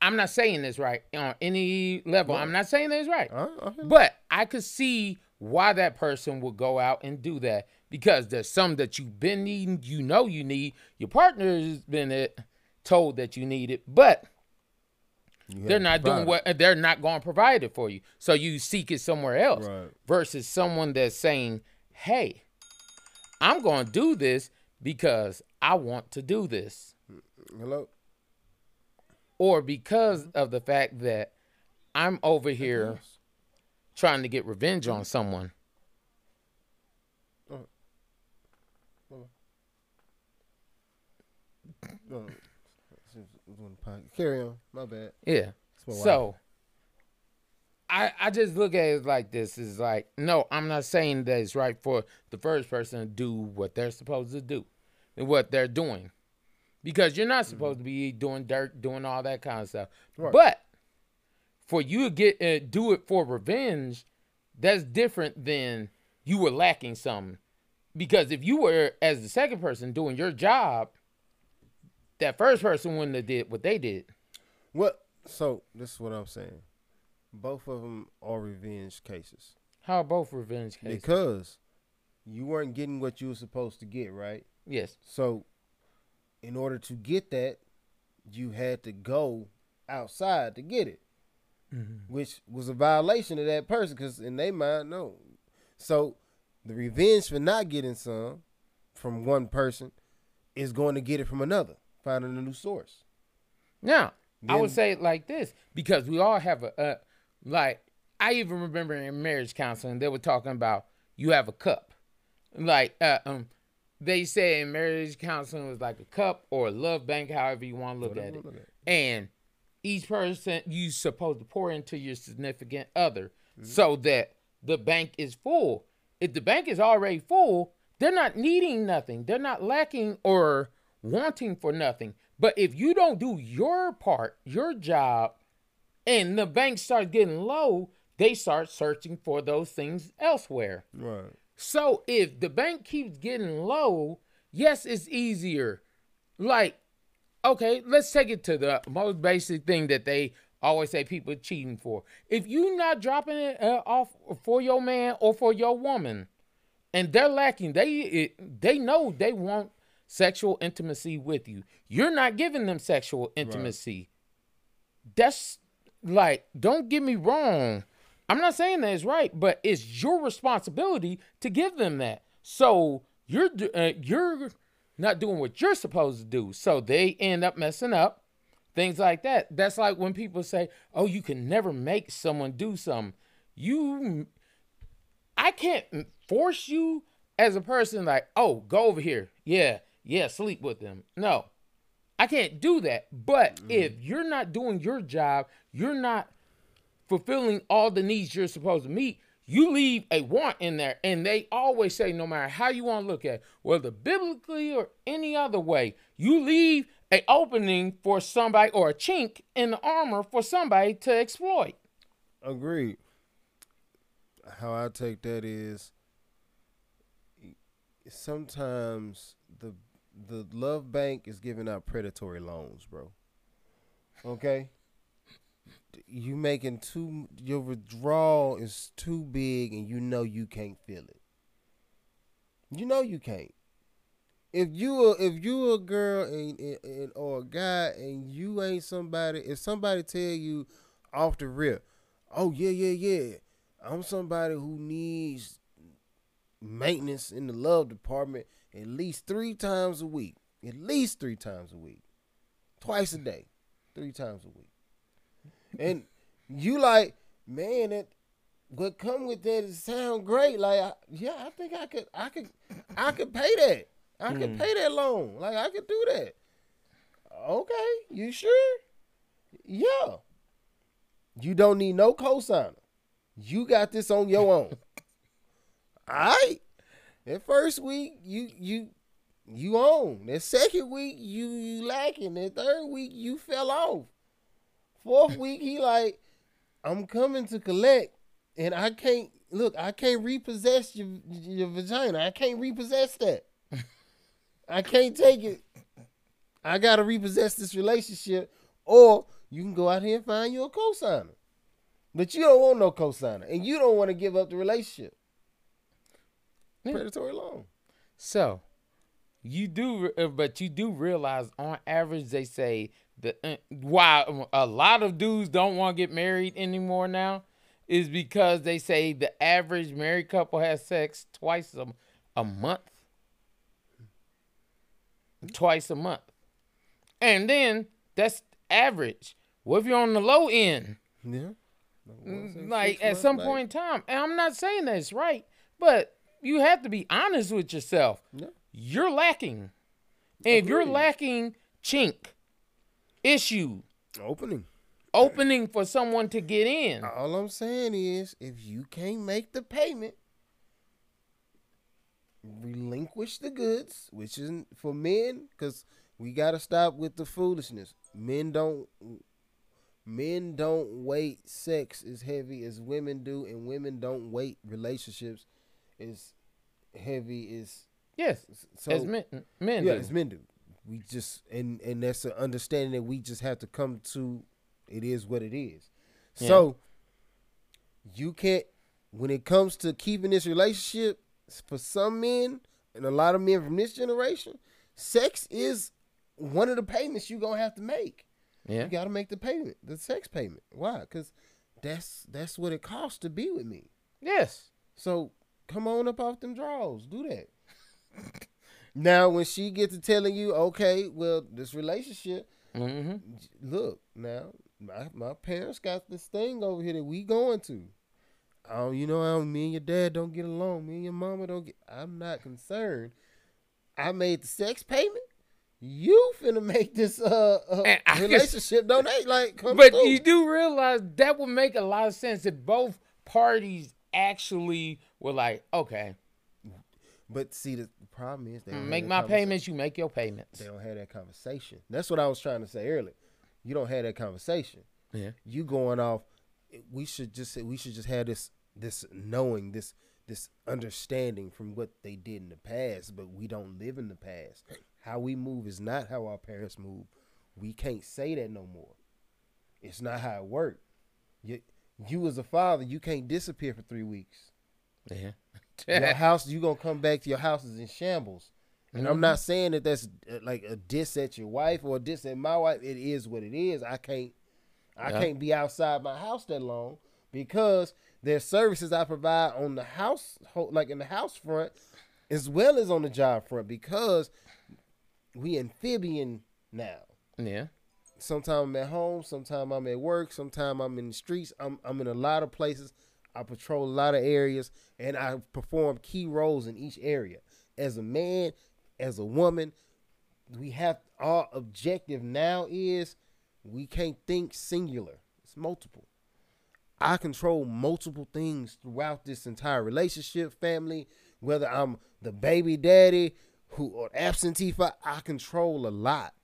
I'm not saying this right on any level. I'm not saying this right. Uh, uh, But I could see why that person would go out and do that because there's some that you've been needing, you know you need. Your partner has been uh, told that you need it, but you they're not doing provide what uh, they're not going to provide it for you. So you seek it somewhere else Right. versus someone that's saying, "Hey, I'm going to do this because I want to do this." Hello. Or because of the fact that I'm over here trying to get revenge on someone. No, it's on the podcast. Carry on. My bad. Yeah. It's my wife. So I I just look at it like this is like no, I'm not saying that it's right for the first person to do what they're supposed to do and what they're doing. Because you're not supposed to be doing dirt, doing all that kind of stuff. Right. But for you to get uh, do it for revenge, that's different than you were lacking something. Because if you were as the second person doing your job, that first person wouldn't have did what they did. What? So this is what I'm saying. Both of them are revenge cases How are both revenge cases? because you weren't getting what you were supposed to get, right? yes. So, in order to get that, you had to go outside to get it, mm-hmm. which was a violation of that person because in their mind, no. So, the revenge for not getting some from one person is going to get it from another, finding a new source. Now, I would say it like this because we all have a, uh, like, I even remember in marriage counseling, they were talking about you have a cup. Like, uh, um, they say in marriage counseling was like a cup or a love bank, however you want to look at it. look at it. And each person you supposed to pour into your significant other Mm-hmm. so that the bank is full. If the bank is already full, they're not needing nothing. They're not lacking or wanting for nothing. But if you don't do your part, your job, and the bank starts getting low, they start searching for those things elsewhere. Right. So if the bank keeps getting low, yes, it's easier. Like, okay, let's take it to the most basic thing that they always say people cheating for. If you not dropping it uh, off for your man or for your woman, and they're lacking, they it, they know they want sexual intimacy with you. You're not giving them sexual intimacy. That's like, don't get me wrong. I'm not saying that it's right, but it's your responsibility to give them that. So you're uh, you're not doing what you're supposed to do. So they end up messing up. Things like that. That's like when people say, "Oh, you can never make someone do something." You I can't force you as a person like, "Oh, go over here." Yeah. Yeah, sleep with them. No. I can't do that. But mm-hmm. if you're not doing your job, you're not fulfilling all the needs you're supposed to meet, you leave a want in there. And they always say, no matter how you want to look at it, whether biblically or any other way, you leave a opening for somebody or a chink in the armor for somebody to exploit. Agreed. How I take that is sometimes the love bank is giving out predatory loans, bro. Okay? You making too your withdrawal is too big and you know you can't feel it. You know you can't. If you a, if you a girl and, and, and or a guy and you ain't somebody, if somebody tell you off the rip, oh yeah yeah yeah, I'm somebody who needs maintenance in the love department at least three times a week, at least three times a week, twice a day, three times a week, and you like man it. What come with that it sound great. Like, I, yeah, I think I could, I could, I could pay that. I could hmm. pay that loan. Like, I could do that. Okay, you sure? Yeah. You don't need no cosigner. You got this on your own. All right. That first week, you you you on. That second week, you you lacking. That third week, you fell off. Fourth week, he like, I'm coming to collect, and I can't look. I can't repossess your your vagina. I can't repossess that. I can't take it. I gotta repossess this relationship, or you can go out here and find you a cosigner. But you don't want no cosigner, and you don't want to give up the relationship. Yeah. Predatory loan. So, you do, uh, but you do realize on average they say that uh, why a lot of dudes don't want to get married anymore now is because they say the average married couple has sex twice a, a month. Twice a month. And then that's average. What if you're on the low end? Yeah. Like at some point in time. And I'm not saying that it's right, but you have to be honest with yourself. Yeah. You're lacking. And if you're lacking chink, issue, Opening. opening for someone to get in. All I'm saying is, if you can't make the payment, relinquish the goods, which isn't for men, because we gotta stop with the foolishness. Men don't. Men don't weight sex as heavy as women do, and women don't weight relationships as heavy as Yes. so. as men, men yeah, do. as men do. We just and and that's an understanding that we just have to come to. It is what it is. Yeah. So you can't when it comes to keeping this relationship. For some men and a lot of men from this generation, sex is one of the payments you're gonna have to make. yeah. You gotta make the payment, the sex payment. Why? Because that's that's what it costs to be with me. Yes. So come on up off them draws. Do that. now when she gets to telling you, okay, well, this relationship, hmm look, now my my parents got this thing over here that we going to. Oh, you know how me and your dad don't get along. Me and your mama don't get I'm not concerned. I made the sex payment. You finna make this uh, uh relationship donate like But through. you do realize that would make a lot of sense if both parties actually were like, okay, But see the problem is they make my payments, you make your payments. They don't have that conversation. That's what I was trying to say earlier. You don't have that conversation. Yeah. You going off. We should just we should just have this this knowing this this understanding from what they did in the past, but we don't live in the past. How we move is not how our parents move. We can't say that no more. It's not how it worked. You, you as a father, you can't disappear for three weeks. Yeah. Your house, you gonna come back to your house is in shambles, And I'm not saying that that's uh, like a diss at your wife or a diss at my wife. It is what it is. I can't, I Yeah. can't be outside my house that long because there's services I provide on the house, like in the house front, as well as on the job front because we amphibian now. Yeah. Sometimes I'm at home, sometimes I'm at work, sometimes I'm in the streets. I'm I'm in a lot of places. I patrol a lot of areas and I perform key roles in each area. As a man, as a woman, we have our objective now is we can't think singular. It's multiple. I control multiple things throughout this entire relationship, family, whether I'm the baby daddy who or absentee father, I control a lot.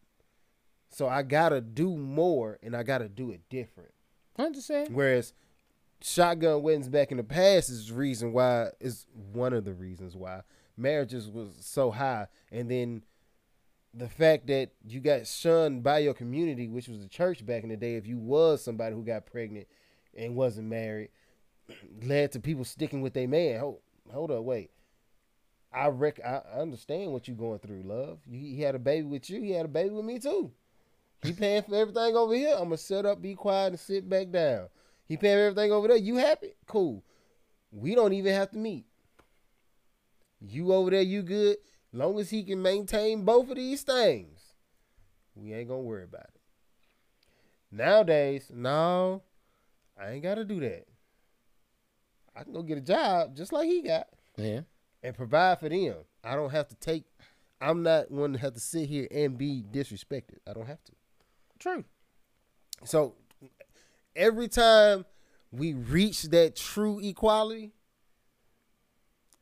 So I gotta do more and I gotta do it different. I understand. Whereas shotgun weddings back in the past is the reason why is one of the reasons why marriages was so high. And then the fact that you got shunned by your community, which was the church back in the day, if you was somebody who got pregnant and wasn't married, led to people sticking with their man. Hold, hold up, wait. I rec- I understand what you're going through, love. You, he had a baby with you. He had a baby with me too. He paying for everything over here. I'm gonna shut up, be quiet, and sit back down. He paying for everything over there. You happy? Cool. We don't even have to meet. You over there, you good. Long as he can maintain both of these things, we ain't gonna worry about it. Nowadays, no, I ain't gotta do that. I can go get a job just like he got Yeah. and provide for them. I don't have to take. I'm not one to have to sit here and be disrespected. I don't have to. True. So every time we reach that true equality,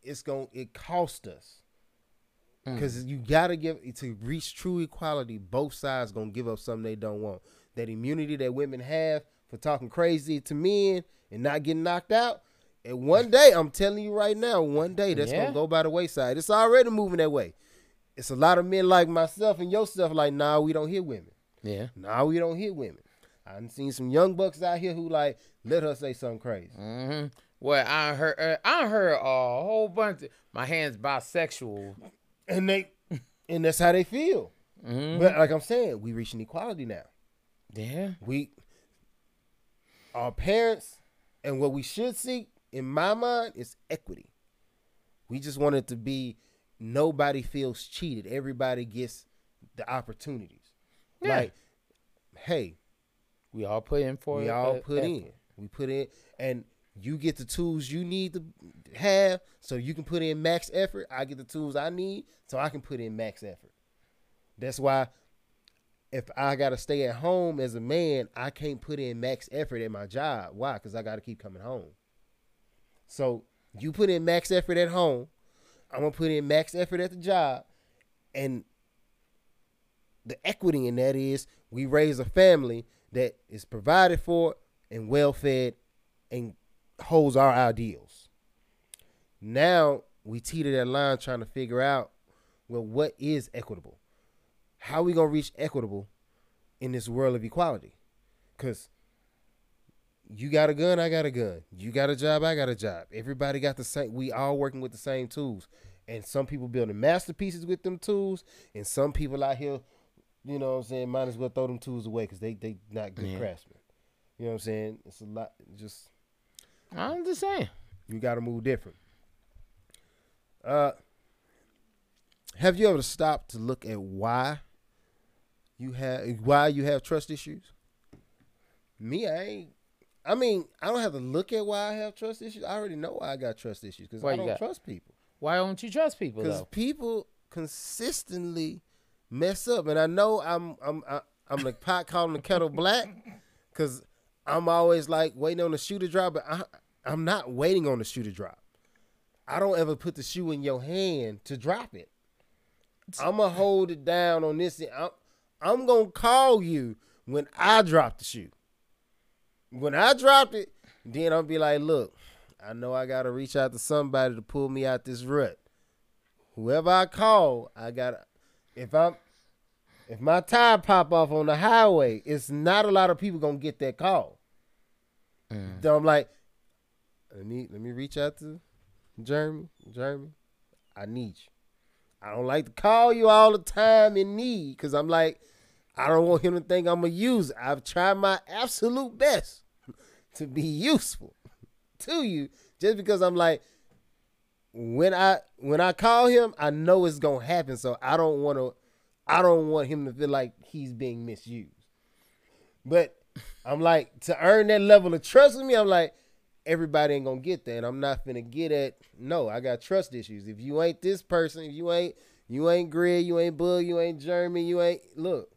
it's going to it cost us. Hmm. Because you gotta give to reach true equality, both sides gonna give up something they don't want. That immunity that women have for talking crazy to men and not getting knocked out. And one day, I'm telling you right now, one day that's Yeah. gonna go by the wayside. It's already moving that way. It's a lot of men like myself and yourself, like, nah, we don't hit women. Yeah. Now we don't hit women. I done seen some young bucks out here who like let her say something crazy. hmm Well, I heard. Uh, I heard a whole bunch. Of, my hand's bisexual. And they and that's how they feel. Mhm. But like I'm saying, we reaching equality now. Yeah. We our parents and what we should seek, in my mind, is equity. We just want it to be nobody feels cheated. Everybody gets the opportunities. Yeah. Like, hey, We all put in for we it. all uh, put effort. in. We put in, and you get the tools you need to have, so you can put in max effort. I get the tools I need, so I can put in max effort. That's why, if I gotta stay at home as a man, I can't put in max effort at my job. Why? Because I gotta keep coming home. So you put in max effort at home. I'm gonna put in max effort at the job, and the equity in that is we raise a family that is provided for and well fed and holds our ideals. Now we teeter that line trying to figure out well what is equitable? How are we gonna reach equitable in this world of equality? Cause you got a gun, I got a gun. You got a job, I got a job. Everybody got the same we all working with the same tools. And some people building masterpieces with them tools, and some people out here you know what I'm saying, might as well throw them tools away because they they not good Yeah. craftsmen. You know what I'm saying? It's a lot. Just I'm just saying. you got to move different. Uh, have you ever stopped to look at why you have why you have trust issues? Me, I ain't. I mean, I don't have to look at why I have trust issues. I already know why I got trust issues because I don't got- trust people. Why don't you trust people Because people consistently mess up, and I know I'm I'm I, I'm like pot calling the kettle black, because I'm always like waiting on the shoe to drop, but I, I'm not waiting on the shoe to drop. I don't ever put the shoe in your hand to drop it. I'm gonna hold it down on this. I'm, I'm gonna call you when I drop the shoe. When I drop it, then I'll be like, look, I know I gotta reach out to somebody to pull me out this rut. Whoever I call, I gotta if I'm if my tire pop off on the highway, it's not a lot of people gonna get that call. Mm. So I'm like, let me let me reach out to Jeremy. Jeremy, I need you. I don't like to call you all the time in need because I'm like, I don't want him to think I'm a user. I've tried my absolute best to be useful to you just because I'm like, when I when I call him, I know it's gonna happen. So I don't want to, I don't want him to feel like he's being misused. But I'm like to earn that level of trust with me. I'm like, everybody ain't gonna get that, and I'm not gonna get at. No, I got trust issues. If you ain't this person, if you ain't you ain't Greg, you ain't Bug, you ain't Jeremy, you ain't look.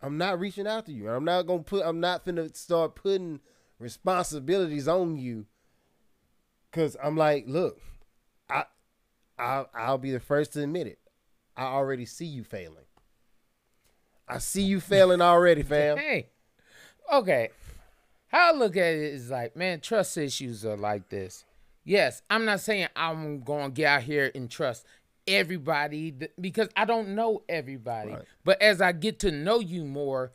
I'm not reaching out to you. I'm not gonna put. I'm not gonna start putting responsibilities on you. Cause I'm like, look, I, I, I'll be the first to admit it. I already see you failing. I see you failing already, fam. Hey, okay. How I look at it is like, man, trust issues are like this. Yes, I'm not saying I'm going to get out here and trust everybody th- because I don't know everybody. Right. But as I get to know you more,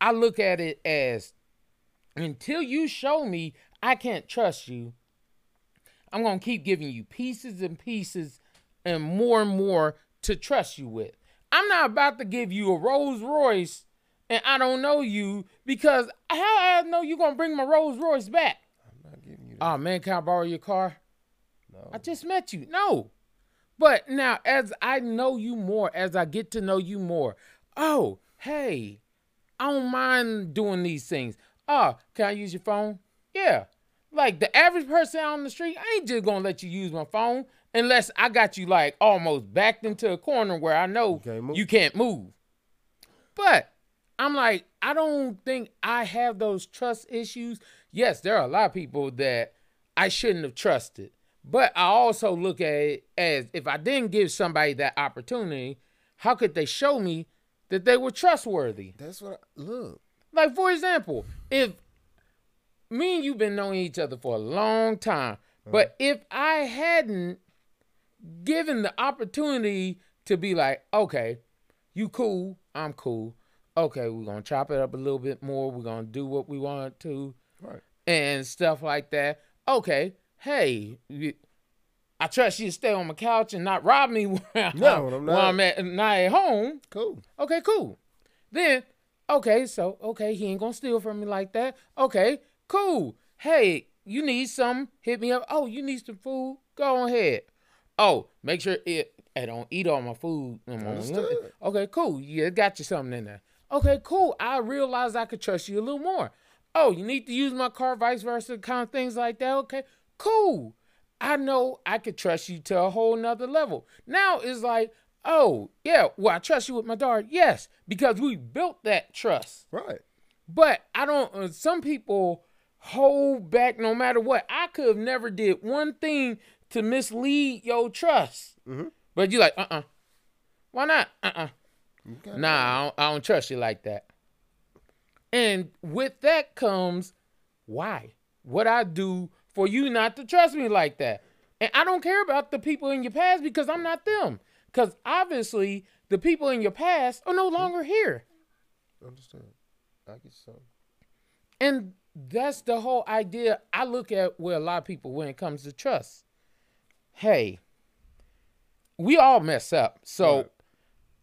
I look at it as until you show me I can't trust you, I'm going to keep giving you pieces and pieces and more and more to trust you with. I'm not about to give you a Rolls Royce and I don't know you because how I know you're going to bring my Rolls Royce back? I'm not giving you that. Oh man, can I borrow your car? no. I just met you. No. But now, as I know you more, as I get to know you more, oh, hey, I don't mind doing these things. Oh, can I use your phone? Yeah. Like the average person out on the street, I ain't just gonna let you use my phone unless I got you like almost backed into a corner where I know can't move. you can't move. But I'm like, I don't think I have those trust issues. Yes, there are a lot of people that I shouldn't have trusted. But I also look at it as if I didn't give somebody that opportunity, how could they show me that they were trustworthy? That's what. I, look, Like, for example, if me and you've been knowing each other for a long time, mm. but if I hadn't given the opportunity to be like, okay, you cool, I'm cool. Okay, we're gonna chop it up a little bit more. We're gonna do what we want to right? and stuff like that. Okay, hey, I trust you to stay on my couch and not rob me when, No, I'm when not. I'm at, not at home. Cool. Okay, cool. Then, okay, so okay, he ain't gonna steal from me like that. Okay, cool. Hey, you need some? Hit me up. Oh, you need some food? Go ahead. Oh, make sure it. I don't eat all my food. Understood. Okay, cool. Yeah, got you something in there. Okay, cool. I realized I could trust you a little more. Oh, you need to use my car, vice versa, kind of things like that. Okay, cool. I know I could trust you to a whole nother level. Now it's like, oh, yeah, well, I trust you with my daughter. Yes, because we built that trust. Right. But I don't, uh, some people hold back no matter what. I could have never did one thing to mislead your trust. Mhm. But you like, uh uh Why not? Uh uh You got Nah, I don't, I don't trust you like that. And with that comes why? What I do for you not to trust me like that. And I don't care about the people in your past because I'm not them. Because obviously, the people in your past are no longer here. Understand. I get some. And that's the whole idea I look at with a lot of people when it comes to trust. Hey, we all mess up. So Right.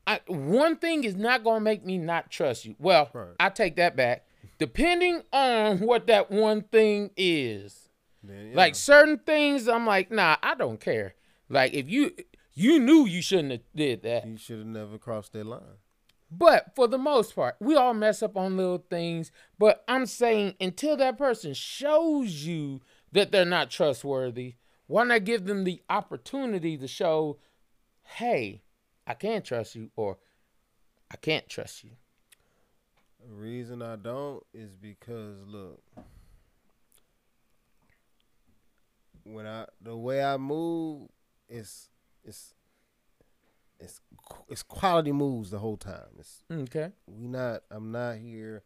I, one thing is not going to make me not trust you. Well, Right. I take that back. Depending on what that one thing is. Yeah. Like certain things I'm like, "Nah, I don't care." Like if you you knew you shouldn't have did that. you should have never crossed that line. But for the most part, we all mess up on little things. But I'm saying until that person shows you that they're not trustworthy, why not give them the opportunity to show, hey, I can't trust you or I can't trust you. The reason I don't is because look, when I the way I move, is it's it's it's quality moves the whole time. It's mm, Okay. we not. I'm not here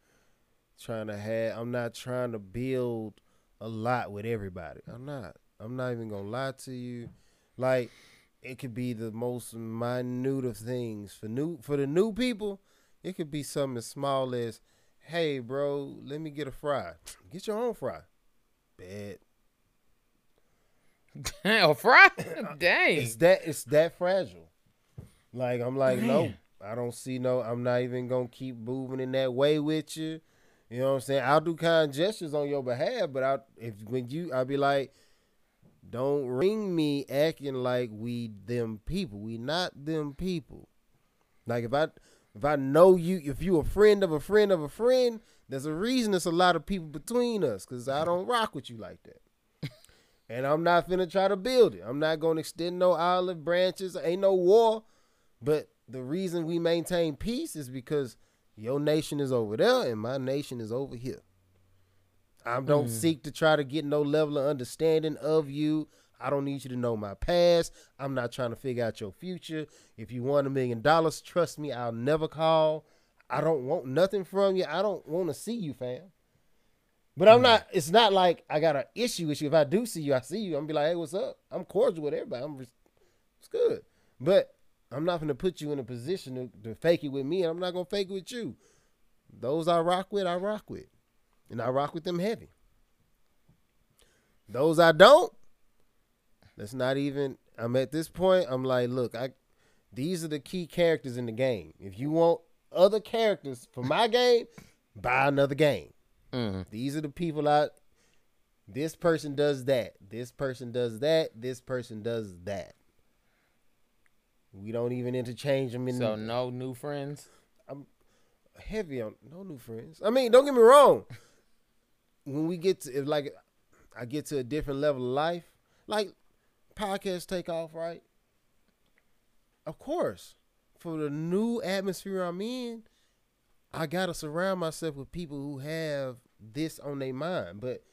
trying to have. I'm not trying to build a lot with everybody. I'm not. I'm not even gonna lie to you. Like it could be the most minute of things for new for the new people. It could be something as small as, "Hey, bro, let me get a fry. Get your own fry." Bad. Damn, fry. Uh, Dang. It's that it's that fragile. Like I'm like, no, I don't see no. I'm not even gonna keep moving in that way with you. You know what I'm saying? I'll do kind gestures on your behalf, but I if when you I'll be like, don't ring me acting like we them people. We not them people. Like if I if I know you, if you a friend of a friend of a friend, there's a reason there's a lot of people between us because I don't rock with you like that. and I'm not finna try to build it. I'm not gonna extend no olive branches. Ain't no war. But the reason we maintain peace is because your nation is over there and my nation is over here. I don't Mm. seek to try to get no level of understanding of you. I don't need you to know my past. I'm not trying to figure out your future. If you want a million dollars, trust me, I'll never call. I don't want nothing from you. I don't want to see you, fam. But I'm not. It's not like I got an issue with you. If I do see you, I see you. I'm gonna be like, hey, what's up? I'm cordial with everybody. I'm. Just, it's good. But I'm not gonna put you in a position to, to fake it with me. and I'm not gonna fake it with you. Those I rock with, I rock with, and I rock with them heavy. Those I don't. That's not even. I'm at this point. I'm like, look, I. These are the key characters in the game. If you want other characters for my game, buy another game. Mm. These are the people I. This person does that. This person does that. This person does that. We don't even interchange them in So no new friends. I'm heavy on no new friends. I mean, don't get me wrong. When we get to if like I get to a different level of life, like podcasts take off, right? Of course. For the new atmosphere I'm in, I gotta surround myself with people who have this on their mind. But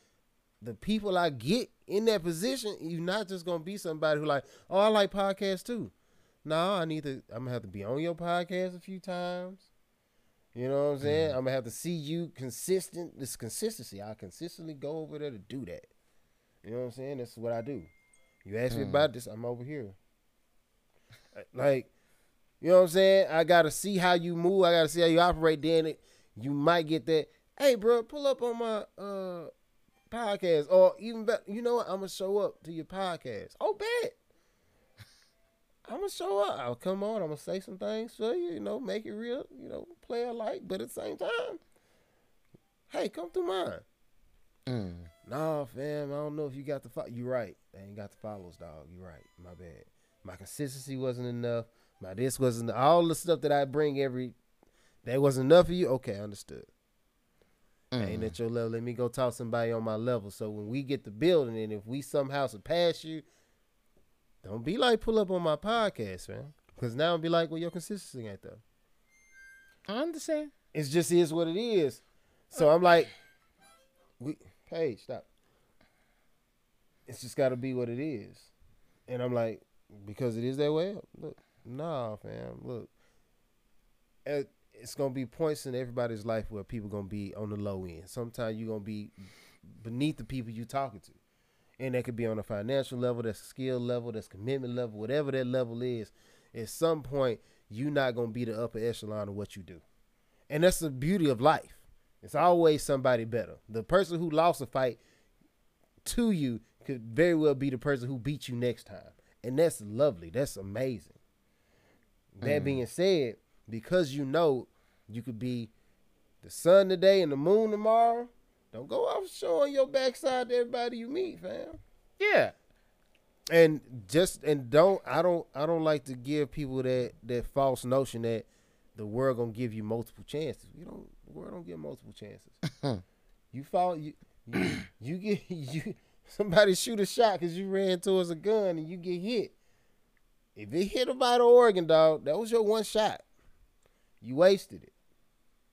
the people I get in that position, you're not just gonna be somebody who like, oh, I like podcasts too. No, I need to. I'm gonna have to be on your podcast a few times. You know what I'm saying? I'm gonna have to see you consistent. This consistency. I consistently go over there to do that. You know what I'm saying? That's what I do. You ask me about this, I'm over here. Like, you know what I'm saying? I gotta see how you move. I gotta see how you operate. Then it, you might get that. Hey, bro, pull up on my uh podcast, or even better. You know what? I'm gonna show up to your podcast. Oh, bet. I'm gonna show up. I'll come on. I'm gonna say some things for you. You know, make it real. You know, play alike, but at the same time, hey, come through mine. Mm. Nah, fam. I don't know if you got the. Fo- you right. I ain't got the follows, dog. You right. My bad. My consistency wasn't enough. My this wasn't all the stuff that I bring every. That wasn't enough for you. Okay, understood. Ain't Mm. at your level. Let me go talk somebody on my level. So when we get the building, and if we somehow surpass you, don't be like pull up on my podcast, man. Because now I'll be like, well, your consistency ain't there. I understand. It's just is what it is. So I'm like, we Paige, stop. It's just got to be what it is, and I'm like, because it is that way. Look, nah, fam. Look, it- it's gonna be points in everybody's life where people gonna be on the low end. Sometimes you're gonna be beneath the people you talking to, and that could be on a financial level, that's a skill level, that's commitment level, whatever that level is. At some point, you're not gonna be the upper echelon of what you do. And that's the beauty of life. It's always somebody better. The person who lost a fight to you could very well be the person who beat you next time. And that's lovely. That's amazing. That mm. being said, because you know you could be the sun today and the moon tomorrow, don't go off showing your backside to everybody you meet, fam Yeah. and just and don't I don't I don't like to give people that that false notion that the world gonna give you multiple chances. You don't the world don't give multiple chances. you fall you you, you get you somebody shoot a shot because you ran towards a gun and you get hit. If it hit a vital organ, dog, that was your one shot. You wasted it.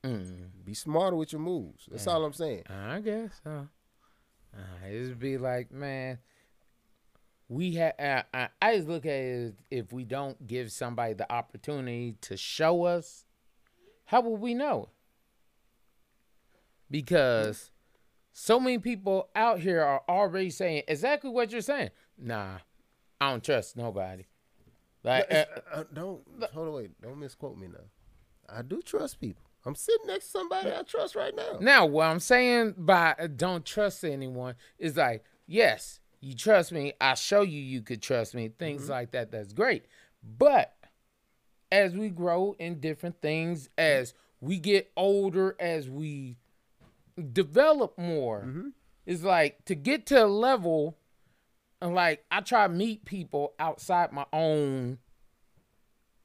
Mm. Be smarter with your moves. That's all I'm saying. I guess so. Uh, it'd be like, man, we have. Uh, I, I just look at it if we don't give somebody the opportunity to show us, how will we know? Because so many people out here are already saying exactly what you're saying. Nah, I don't trust nobody. Like, uh, Uh, don't hold on, wait. Don't misquote me now. I do trust people. I'm sitting next to somebody I trust right now. Now, what I'm saying by uh, don't trust anyone is like, yes, you trust me. I show you you could trust me. Things like that. That's great. But as we grow in different things, as we get older, as we develop more, it's like to get to a level. And like I try to meet people outside my own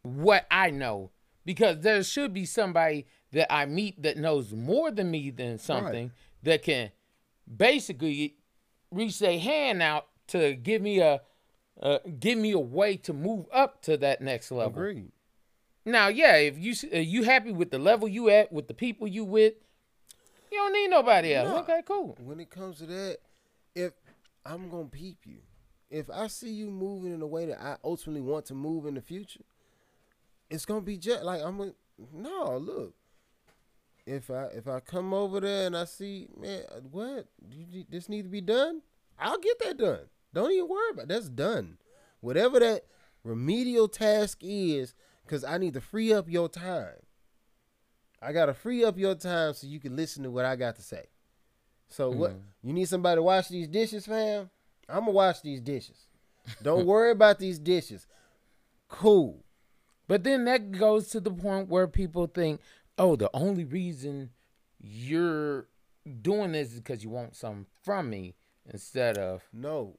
what I know because there should be somebody that I meet that knows more than me than something that can basically reach their hand out to give me a uh, give me a way to move up to that next level. Agreed. Now, yeah, if you uh, you happy with the level you at with the people you with, you don't need nobody else. No. Okay, cool. When it comes to that, if I'm gonna peep you, if I see you moving in a way that I ultimately want to move in the future, it's gonna be just like I'm. A, no, look. If I if I come over there and I see man, what you, this need to be done, I'll get that done. Don't even worry about it. that's done. Whatever that remedial task is, because I need to free up your time. I gotta free up your time so you can listen to what I got to say. So what mm-hmm. you need somebody to wash these dishes, fam? I'm gonna wash these dishes. Don't worry about these dishes. Cool. But then that goes to the point where people think, oh, the only reason you're doing this is because you want something from me instead of No.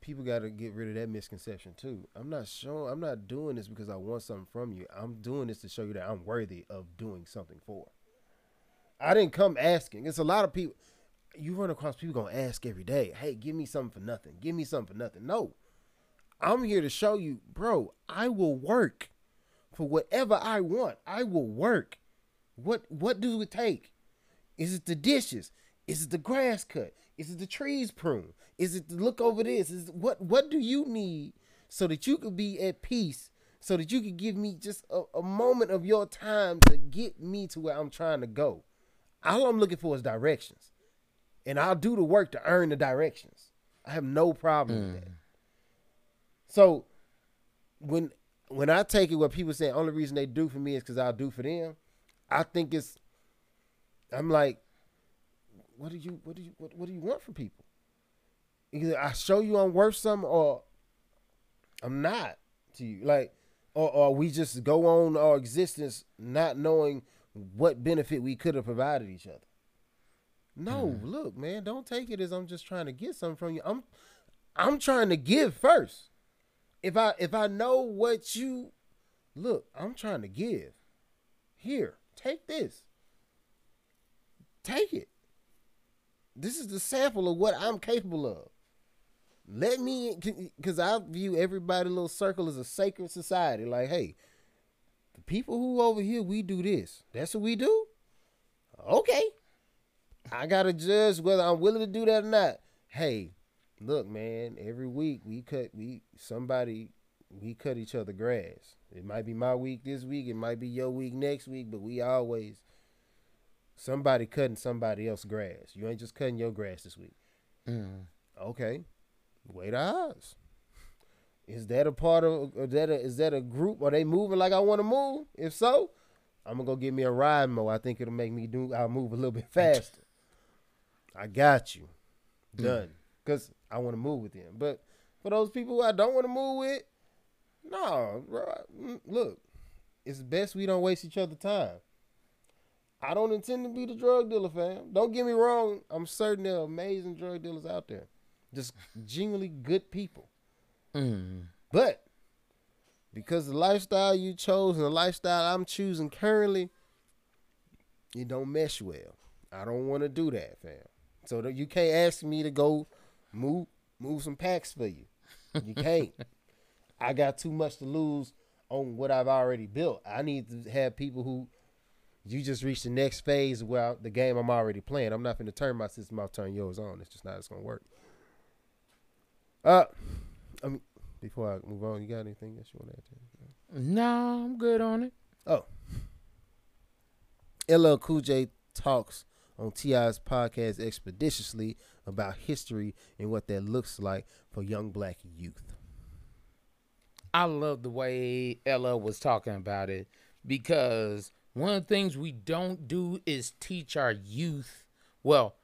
People gotta get rid of that misconception too. I'm not showing I'm not doing this because I want something from you. I'm doing this to show you that I'm worthy of doing something for. I didn't come asking. It's a lot of people you run across people gonna ask every day, hey, give me something for nothing. Give me something for nothing. No. I'm here to show you, bro, I will work for whatever I want. I will work. What what do it take? Is it the dishes? Is it the grass cut? Is it the trees pruned? Is it to look over this? Is it, what what do you need so that you could be at peace? So that you could give me just a, a moment of your time to get me to where I'm trying to go. All I'm looking for is directions. And I'll do the work to earn the directions. I have no problem with mm. that. So when when I take it what people say only reason they do for me is because I'll do for them, I think it's I'm like, what do you what do you what, what do you want from people? Either I show you I'm worth something or I'm not to you. Like or, or we just go on our existence not knowing what benefit we could have provided each other. No, hmm. look, man, don't take it as I'm just trying to get something from you. I'm I'm trying to give first. If I if I know what you look, I'm trying to give. Here, take this. Take it. This is the sample of what I'm capable of. Let me, because I view everybody little circle as a sacred society. Like, hey, the people who over here, we do this. That's what we do. Okay. I gotta judge whether I'm willing to do that or not. Hey, look, man. Every week we cut we somebody we cut each other grass. It might be my week this week. It might be your week next week. But we always somebody cutting somebody else grass. You ain't just cutting your grass this week. mm, Okay, wait odds. Is that a part of? Is that a, is that a group? Are they moving like I want to move? If so, I'm gonna go get me a ride mo. I think it'll make me do. I'll move a little bit faster. I got you, done. Cause I want to move with them. But for those people who I don't want to move with, no, bro. mm, Look, it's best we don't waste each other time. I don't intend to be the drug dealer, fam. Don't get me wrong. I'm certain there are amazing drug dealers out there, just genuinely good people. mm. But because the lifestyle you chose and the lifestyle I'm choosing currently, it don't mesh well. I don't want to do that, fam. So you can't ask me to go move move some packs for you. You can't. I got too much to lose on what I've already built. I need to have people who you just reach the next phase of where the game I'm already playing. I'm not going to turn my system off, turn yours on. It's just not. It's going to work. Uh, I mean, before I move on, you got anything else you want to add? To it? Nah, I'm good on it. Oh, LL Cool J talks on TI's podcast expeditiously about history and what that looks like for young black youth. I love the way LL was talking about it because one of the things we don't do is teach our youth, well,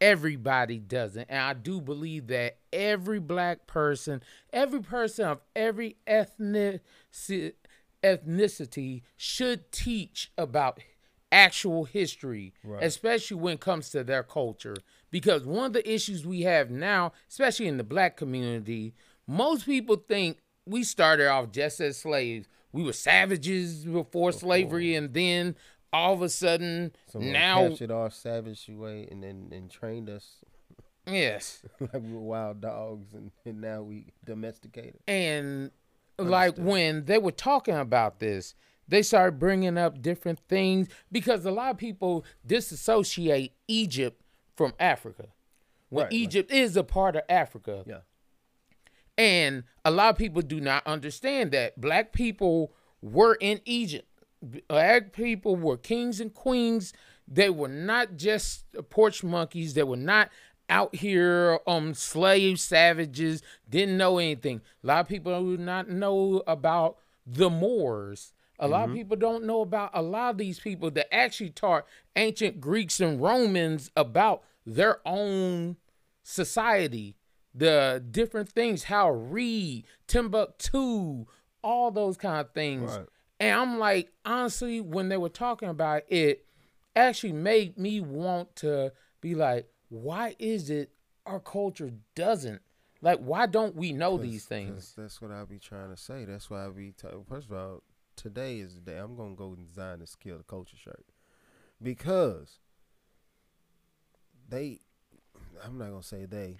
everybody doesn't. And I do believe that every black person, every person of every ethnic ethnicity should teach about actual history, Right. especially when it comes to their culture. Because one of the issues we have now, especially in the black community, most people think we started off just as slaves. We were savages before slavery, and then all of a sudden, Someone now, captured our savage way and then and trained us yes. like we were wild dogs, and, and now we domesticated. And like when they were talking about this, they started bringing up different things because a lot of people disassociate Egypt from Africa. When Right, right. Egypt is a part of Africa. Yeah. And a lot of people do not understand that black people were in Egypt. Black people were kings and queens. They were not just porch monkeys. They were not out here um slave savages. Didn't know anything. A lot of people do not know about the Moors. A lot of mm-hmm. people don't know about a lot of these people that actually taught ancient Greeks and Romans about their own society, the different things, how to read, Timbuktu, all those kind of things. Right. And I'm like, honestly, when they were talking about it, actually made me want to be like, why is it our culture doesn't? Like, why don't we know these things? That's, that's what I be trying to say. That's why I be. T- First of all, today is the day I'm gonna go and design the skill the culture shirt because they. I'm not gonna say they.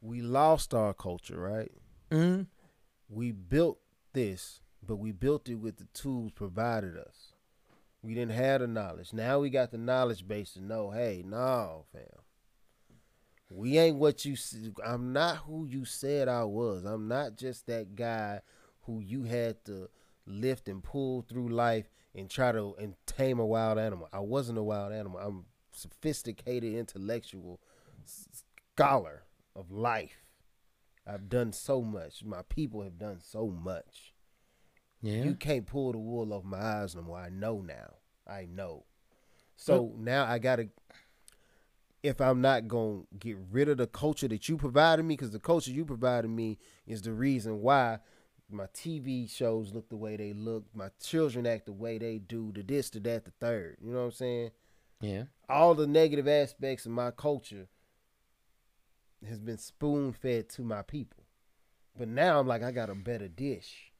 We lost our culture, right? Mhm. We built this, but we built it with the tools provided us. We didn't have the knowledge. Now we got the knowledge base to know. Hey, no, fam. We ain't what you. I'm not who you said I was. I'm not just that guy who you had to lift and pull through life and try to and tame a wild animal. I wasn't a wild animal. I'm sophisticated, intellectual scholar of life. I've done so much. My people have done so much. Yeah. You can't pull the wool off my eyes no more. I know now. I know. So now I gotta. If I'm not gonna get rid of the culture that you provided me, because the culture you provided me is the reason why my TV shows look the way they look, my children act the way they do, the this, the that, the third. You know what I'm saying? yeah. all the negative aspects of my culture has been spoon fed to my people. But now I'm like, I got a better dish.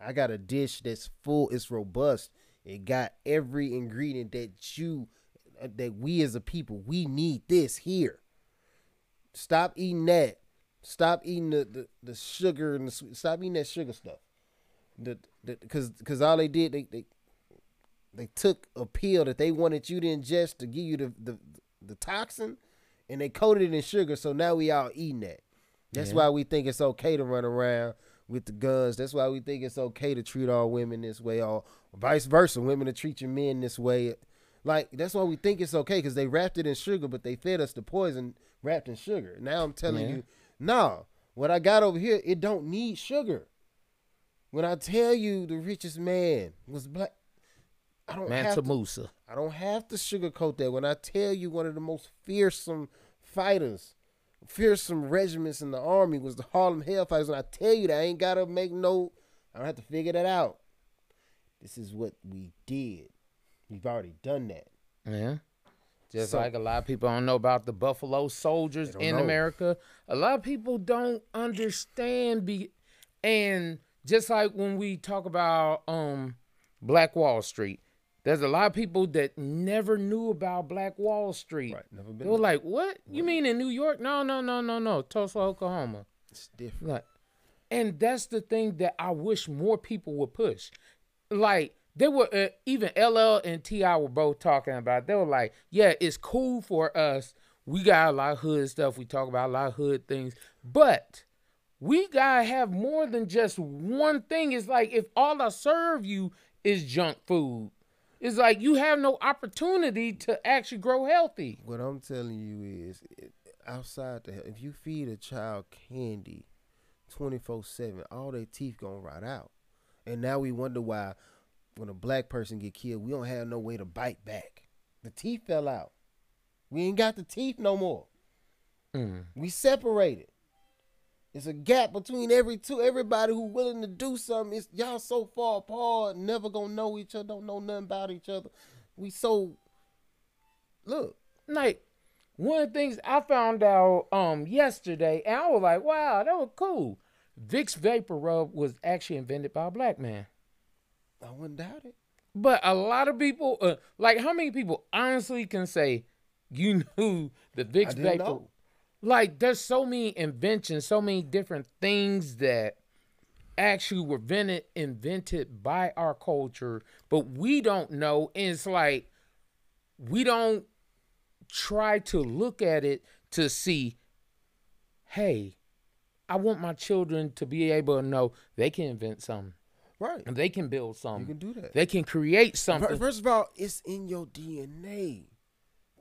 I got a dish that's full, it's robust. It got every ingredient that you, that we as a people, we need this here. Stop eating that. Stop eating the, the, the sugar and the sweet. Stop eating that sugar stuff. The, the, cause, cause all they did, they, they, they took a pill that they wanted you to ingest to give you the the, the toxin and they coated it in sugar so now we all eating that that's Yeah. why we think it's okay to run around with the guns that's why we think it's okay to treat all women this way or vice versa women to treat your men this way like that's why we think it's okay because they wrapped it in sugar but they fed us the poison wrapped in sugar now i'm telling Yeah. you no what i got over here it don't need sugar when i tell you the richest man was black I don't have to Musa. I don't have to sugarcoat that. When I tell you one of the most fearsome fighters, fearsome regiments in the army was the Harlem Hellfighters, and I tell you that I ain't gotta make no I don't have to figure that out. This is what we did. We've already done that. Yeah. Just So- like a lot of people don't know about the Buffalo Soldiers in know. America. A lot of people don't understand be and just like when we talk about um Black Wall Street, there's a lot of people that never knew about Black Wall Street. Right, never They been were there. like, "What? You mean in New York? No, no, no, no, no. Tulsa, Oklahoma." It's different. Like, and that's the thing that I wish more people would push. Like, they were uh, even LL and TI were both talking about. They were like, "Yeah, it's cool for us. We got a lot of hood stuff. We talk about a lot of hood things, but." We gotta have more than just one thing. It's like if all I serve you is junk food, it's like you have no opportunity to actually grow healthy. What I'm telling you is, outside the if you feed a child candy, twenty four seven, all their teeth gonna rot out, and now we wonder why, when a black person get killed, we don't have no way to bite back. The teeth fell out. We ain't got the teeth no more. Mm. We separated. It's a gap between every two everybody who willing to do something. It's y'all so far apart, never gonna know each other, don't know nothing about each other. We so look. Like one of the things I found out um yesterday, and I was like, wow, that was cool. Vicks VapoRub was actually invented by a black man. I wouldn't doubt it. But a lot of people, uh, like how many people honestly can say you knew the Vicks Vapor? know. Like there's so many inventions, so many different things that actually were invented invented by our culture, but we don't know. And it's like we don't try to look at it to see, hey, I want my children to be able to know they can invent something. Right. And they can build something. You can do that. They can create something. First of all, it's in your DNA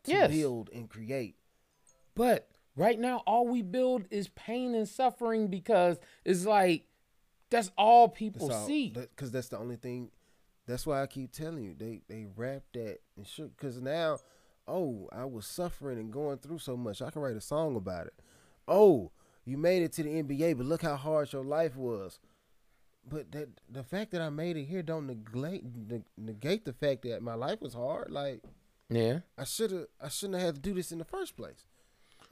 to Yes. build and create. But right now, all we build is pain and suffering because it's like that's all people see. because that's the only thing. That's why I keep telling you they they wrap that and shook. Because now, oh, I was suffering and going through so much. I can write a song about it. Oh, you made it to the NBA, but look how hard your life was. But that the fact that I made it here don't neglect neg- negate the fact that my life was hard. Like yeah. I should have I shouldn't have had to do this in the first place.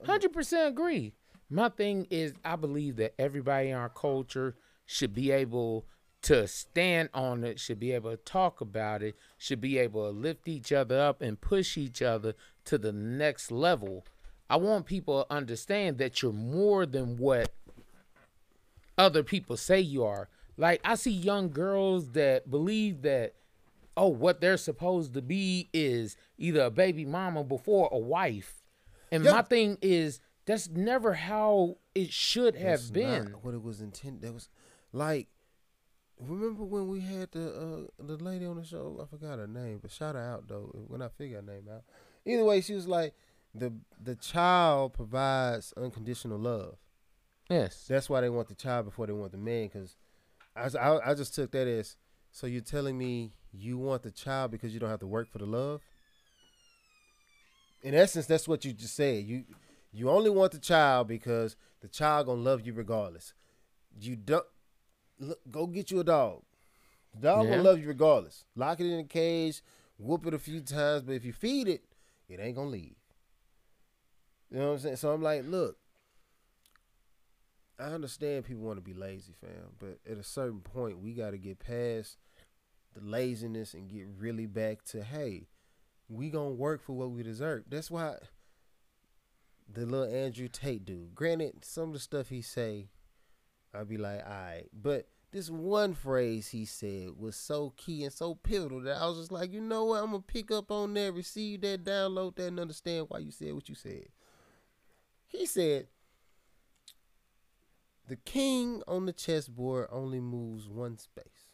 Um, Hundred percent agree. My thing is, I believe that everybody in our culture should be able to stand on it, should be able to talk about it, should be able to lift each other up and push each other to the next level. I want people to understand that you're more than what other people say you are. Like I see young girls that believe that oh, what they're supposed to be is either a baby mama before a wife. And Yeah. my thing is that's never how it should have That's been. not what it was intended. That was like, remember when we had the uh, the lady on the show? I forgot her name, but shout her out though when I figure her name out. Either way, she was like, the the child provides unconditional love. Yes. That's why they want the child before they want the man. Because I, I I just took that as so you're telling me you want the child because you don't have to work for the love. In essence, that's what you just said. You you only want the child because the child gonna love you regardless. You don't look, go get you a dog. The dog Yeah. gonna love you regardless. Lock it in a cage, whoop it a few times, but if you feed it, it ain't gonna leave. You know what I'm saying? So I'm like, look, I understand people want to be lazy, fam, but at a certain point, we got to get past the laziness and get really back to, hey, we gonna work for what we deserve. That's why the little Andrew Tate dude. Granted, some of the stuff he say, I'd be like, all right, but this one phrase he said was so key and so pivotal that I was just like, you know what? I'm gonna pick up on that, receive that, download that, and understand why you said what you said. He said, the king on the chessboard only moves one space.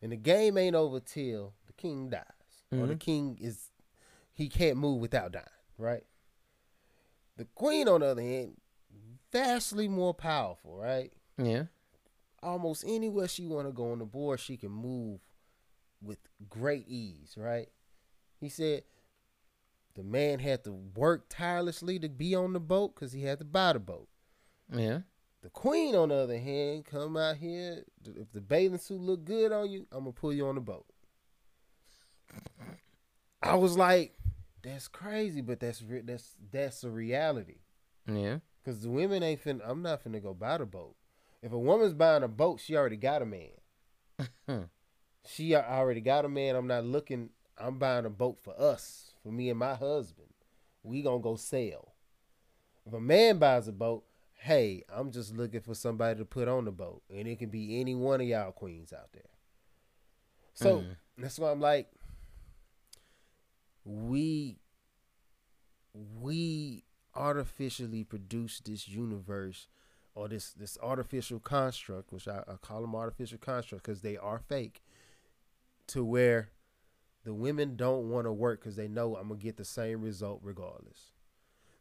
And the game ain't over till the king dies. Or the Mhm. king is he can't move without dying, right? The queen, on the other hand, vastly more powerful, right? Yeah. Almost anywhere she want to go on the board, she can move with great ease, right? He said the man had to work tirelessly to be on the boat because he had to buy the boat. Yeah. The queen, on the other hand, come out here. If the bathing suit look good on you, I'm gonna pull you on the boat. I was like, that's crazy, but that's re- that's that's a reality. Yeah. Cause the women ain't finna. I'm not finna go buy the boat. If a woman's buying a boat, she already got a man. she already got a man. I'm not looking. I'm buying a boat for us, for me and my husband. We gonna go sail. If a man buys a boat, hey, I'm just looking for somebody to put on the boat, and it can be any one of y'all queens out there. So Mm. that's why I'm like, we we artificially produce this universe or this this artificial construct, which I, I call them artificial construct because they are fake, to where the women don't want to work because they know I'm gonna get the same result regardless.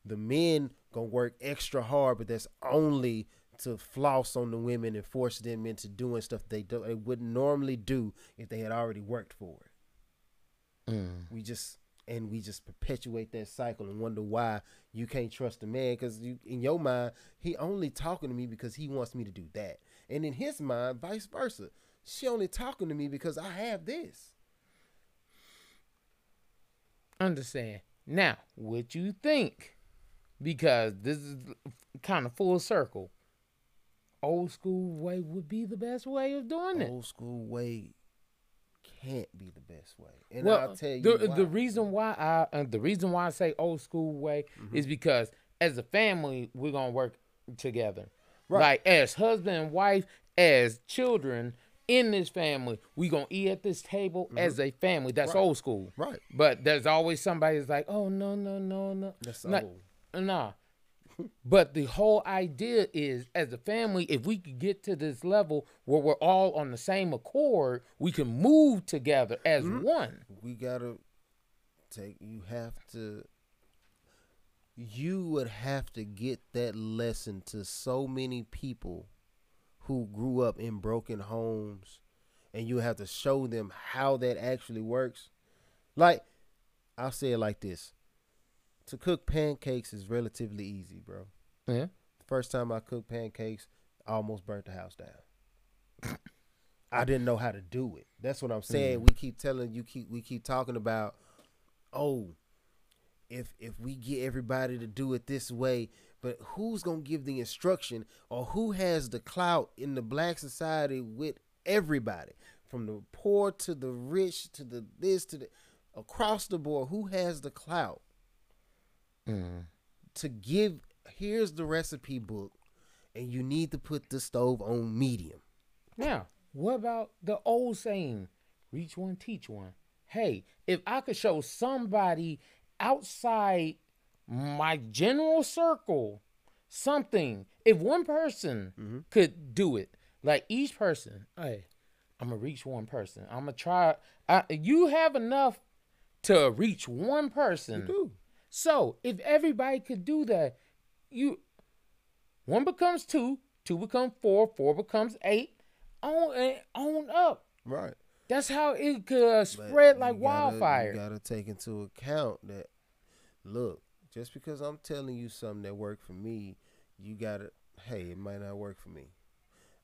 The men gonna work extra hard, but that's only to floss on the women and force them into doing stuff they do they wouldn't normally do if they had already worked for it. Mm. We just and we just perpetuate that cycle and wonder why you can't trust a man because you in your mind he only talking to me because he wants me to do that and in his mind vice versa she only talking to me because i have this Understand. Now, what you think? Because this is kind of full circle. Old school way would be the best way of doing it. old school way can't be the best way and well, i'll tell you the, why. Mm-hmm. the reason why I uh, the reason why I say old school way is because as a family we're gonna work together. Right. Like as husband and wife, as children in this family, we gonna eat at this table as a family. That's Mm-hmm. Right. old school. Right. But there's always somebody that's like, oh no no no no. That's Nah, old. Nah. But the whole idea is, as a family, if we could get to this level where we're all on the same accord, we can move together as Mm-hmm. one. we gotta take you have to you would have to get that lesson to so many people who grew up in broken homes and you have to show them how that actually works like i'll say it like this to cook pancakes is relatively easy bro Yeah. the first time i cooked pancakes i almost burnt the house down I didn't know how to do it. That's what I'm saying. Mm. We keep telling you keep we keep talking about oh if if we get everybody to do it this way, but who's going to give the instruction or who has the clout in the black society with everybody from the poor to the rich to the this to the across the board who has the clout Mm-hmm. to give here's the recipe book and you need to put the stove on medium. Now, what about the old saying, reach one, teach one? Hey, if I could show somebody outside my general circle something, if one person mm-hmm. could do it, like each person, hey, I'm gonna reach one person. I'm gonna try. I, you have enough to reach one person. do. So if everybody could do that, you one becomes two, two becomes four, four becomes eight, on and on up. Right. That's how it could uh, spread like gotta- wildfire. You gotta take into account that look, just because I'm telling you something that worked for me, you gotta hey, it might not work for me.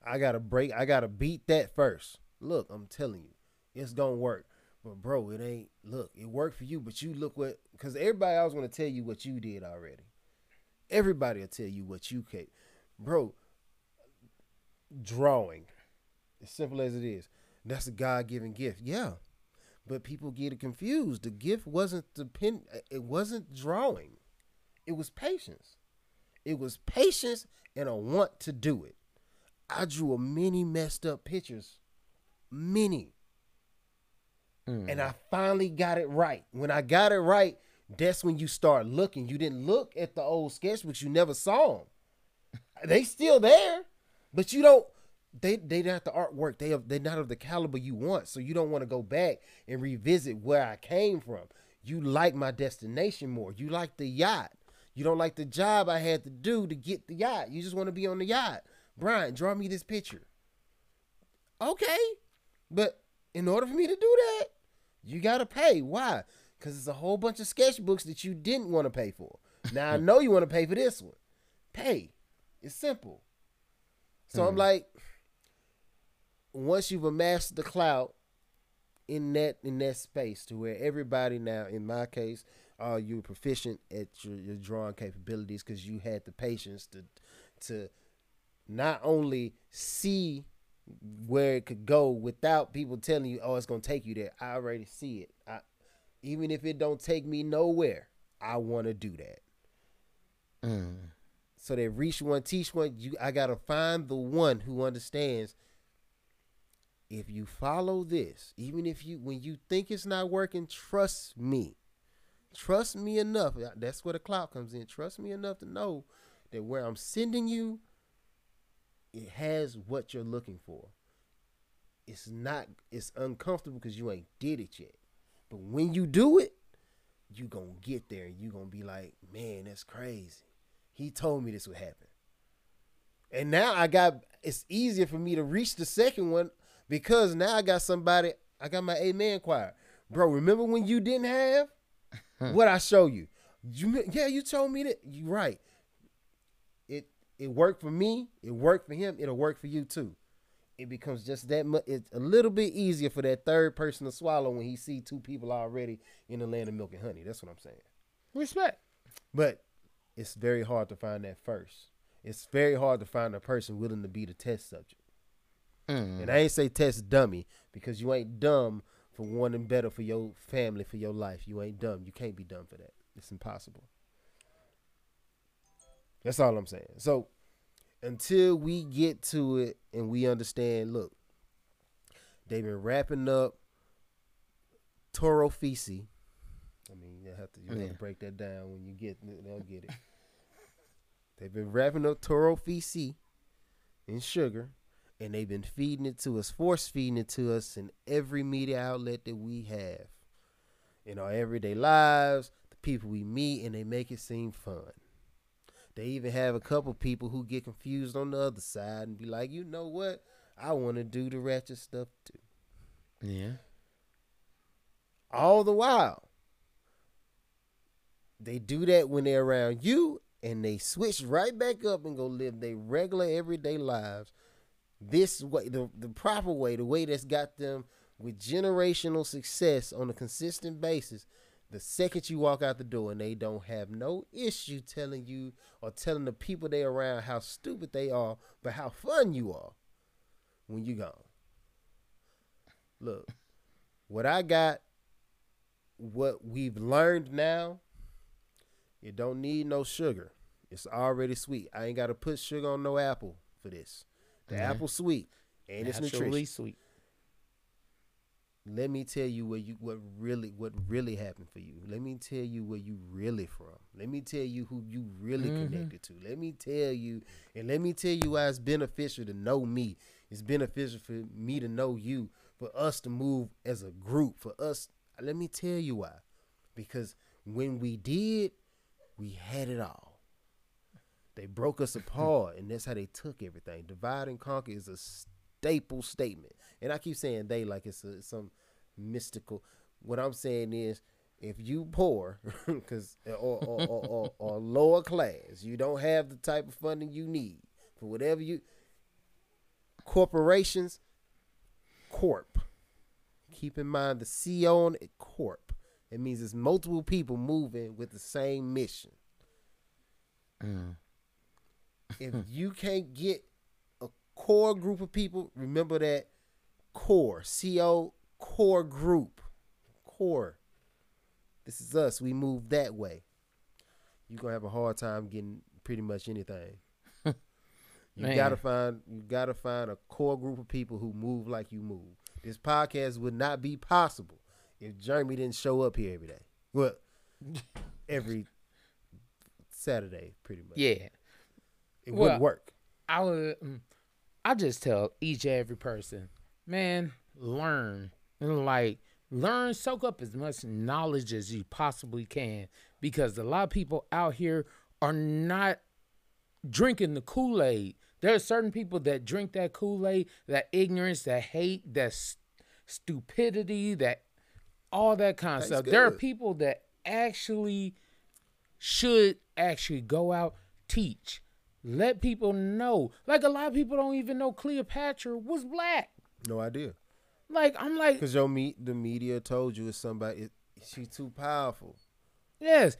I gotta break I gotta beat that first. Look, I'm telling you, it's gonna work. But bro, it ain't look, it worked for you, but you look what cause everybody else wanna tell you what you did already. Everybody will tell you what you can bro. Drawing. As simple as it is. That's a God given gift. Yeah. But people get it confused. The gift wasn't the pen it wasn't drawing. It was patience. It was patience and a want to do it. I drew a many messed up pictures. Many. And mm. I finally got it right. When I got it right, that's when you start looking. You didn't look at the old sketchbooks. You never saw them. they still there, but you don't. They they not the artwork. They have they're not of the caliber you want. So you don't want to go back and revisit where I came from. You like my destination more. You like the yacht. You don't like the job I had to do to get the yacht. You just want to be on the yacht. Brian, draw me this picture. Okay, but in order for me to do that, you gotta pay. Why? Because it's a whole bunch of sketchbooks that you didn't want to pay for. Now I know you want to pay for this one. Pay. It's simple. So I'm like, once you've amassed the clout in that in that space to where everybody now, in my case, uh, you're proficient at your, your drawing capabilities because you had the patience to to not only see where it could go without people telling you, "Oh, it's gonna take you there." I already see it. I, even if it don't take me nowhere, I want to do that. Mm. So that reach one, teach one. You, I gotta find the one who understands. If you follow this, even if you when you think it's not working, trust me. Trust me enough. That's where the clout comes in. Trust me enough to know that where I'm sending you, it has what you're looking for. It's not. It's uncomfortable because you ain't did it yet. But when you do it, you gonna get there and you gonna be like, man, that's crazy. He told me this would happen. And now I got it's easier for me to reach the second one because now I got somebody, I got my amen choir. Bro, remember when you didn't have? what I show you? You yeah, you told me that. You right. It worked for me. It worked for him. It'll work for you too. It becomes just that much. It's a little bit easier for that third person to swallow when he see two people already in the land of milk and honey. That's what I'm saying. Respect. But it's very hard to find that first. It's very hard to find a person willing to be the test subject. Mm. And I ain't say test dummy because you ain't dumb for wanting better for your family, for your life. You ain't dumb. You can't be dumb for that. It's impossible. That's all I'm saying. So until we get to it and we understand, look, they've been wrapping up Toro Fisi. I mean, you have to you have to break that down when you get they'll get it. they've been wrapping up Toro Fisi in sugar, and they've been feeding it to us, force feeding it to us in every media outlet that we have. In our everyday lives, the people we meet, and they make it seem fun. They even have a couple people who get confused on the other side and be like, you know what? I want to do the ratchet stuff too. Yeah. All the while, they do that when they're around you and they switch right back up and go live their regular everyday lives. This way, the, the proper way, the way that's got them with generational success on a consistent basis. The second you walk out the door and they don't have no issue telling you or telling the people they around how stupid they are, but how fun you are when you gone. Look, what I got, what we've learned now, it don't need no sugar. It's already sweet. I ain't got to put sugar on no apple for this. The Mhm. apple sweet and it's Naturally nutritious. sweet. Let me tell you what you what really what really happened for you. Let me tell you where you really from. Let me tell you who you really Mhm. connected to. Let me tell you and let me tell you why it's beneficial to know me. It's beneficial for me to know you, for us to move as a group, for us let me tell you why. Because when we did, we had it all. They broke us apart, and that's how they took everything. Divide and conquer is a staple statement, and I keep saying they like it's a, some mystical. What I'm saying is, if you poor, because or or, or, or or lower class, you don't have the type of funding you need for whatever you. Corporations, corp. Keep in mind the C on it, corp. It means it's multiple people moving with the same mission Mm. if you can't get a core group of people, remember that core, C O core group, core. This is us. We move that way. You're gonna have a hard time getting pretty much anything. you Man. gotta find you gotta find a core group of people who move like you move. This podcast would not be possible if Jeremy didn't show up here every day. Well, every Saturday, pretty much. Yeah. It Well, wouldn't work. I would. mm, I just tell each and every person, man, learn. And like learn, soak up as much knowledge as you possibly can, because a lot of people out here are not drinking the Kool Aid. There are certain people that drink that Kool Aid, that ignorance, that hate, that s- stupidity, that all that kind of That's stuff. There are people that actually should actually go out teach. Let people know. Like a lot of people don't even know cleopatra was black No idea. like i'm like Because your meet the media told you it's somebody. It, she's too powerful. yes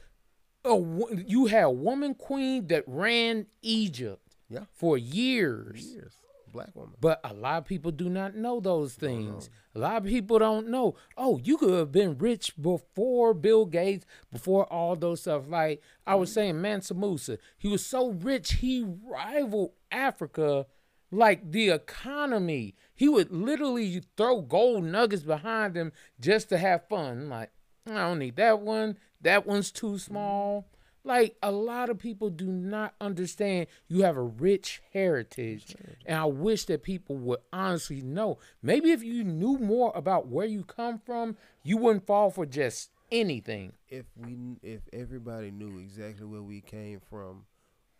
a, wo- you had a woman queen that ran egypt Yeah. for years Years. Black woman. But a lot of people do not know those things. A lot of people don't know. Oh, you could have been rich before Bill Gates, before all those stuff. Like I was saying, Mansa Musa, he was so rich he rivaled Africa. Like the economy, he would literally throw gold nuggets behind him just to have fun. Like I don't need that one. That one's too small. Like a lot of people do not understand you have a rich heritage. And I wish that people would honestly know. Maybe if you knew more about where you come from, you wouldn't fall for just anything. If we, if everybody knew exactly where we came from,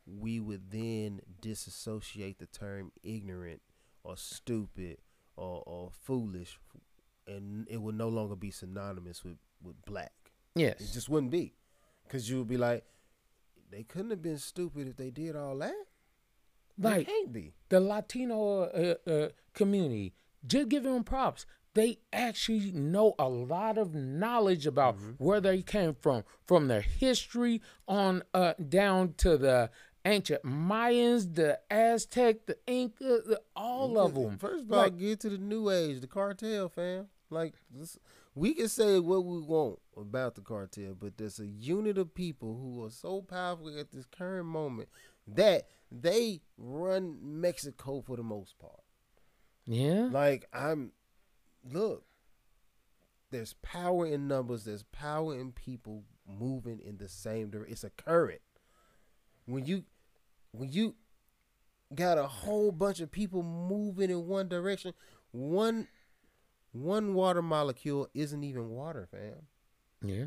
we would then disassociate the term ignorant or stupid or, or foolish, and it would no longer be synonymous with with black. Yes. It just wouldn't be, because you would be like, they couldn't have been stupid if they did all that. They Like can't be. the Latino uh, uh, community, just giving them props. They actually know a lot of knowledge about where they came from, from their history on uh, down to the ancient Mayans, the Aztec, the Inca, the, all of them. First of all, Like, get to the new age, the cartel, fam. Like this, we can say what we want about the cartel, but there's a unit of people who are so powerful at this current moment that they run Mexico for the most part. yeah, Like I'm, look, there's power in numbers. There's power in people moving in the same direction. It's a current. When you, when you got a whole bunch of people moving in one direction, one, one water molecule isn't even water, fam. yeah,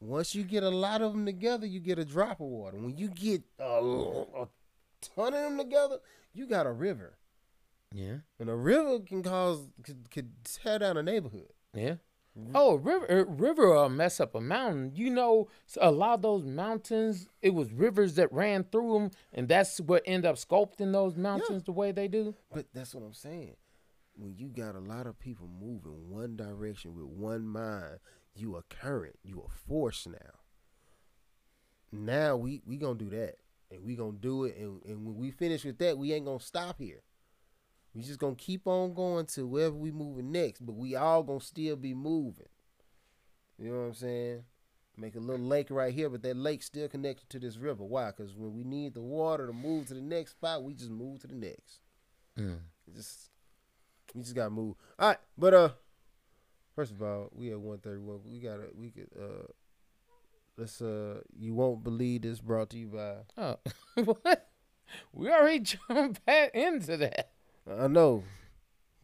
Once you get a lot of them together, you get a drop of water. When you get a, a ton of them together, you got a river. yeah, And a river can cause could, could tear down a neighborhood. yeah. Oh, river, uh, river will mess up a mountain. You know, a lot of those mountains, it was rivers that ran through them, and that's what ended up sculpting those mountains the way they do. But that's what I'm saying. When you got a lot of people moving one direction with one mind, you a current, you a force now. Now we we gonna do that, and we gonna do it, and, and when we finish with that, we ain't gonna stop here. We just gonna keep on going to wherever we moving next, but we all gonna still be moving. You know what I'm saying? Make a little lake right here, but that lake still connected to this river. Why? Because when we need the water to move to the next spot, we just move to the next. Mm. Just we just gotta move. All right, but uh, first of all, we at one thirty one. We gotta we could uh, let's uh, you won't believe this brought to you by. Oh, what? We already jumped back into that. I know,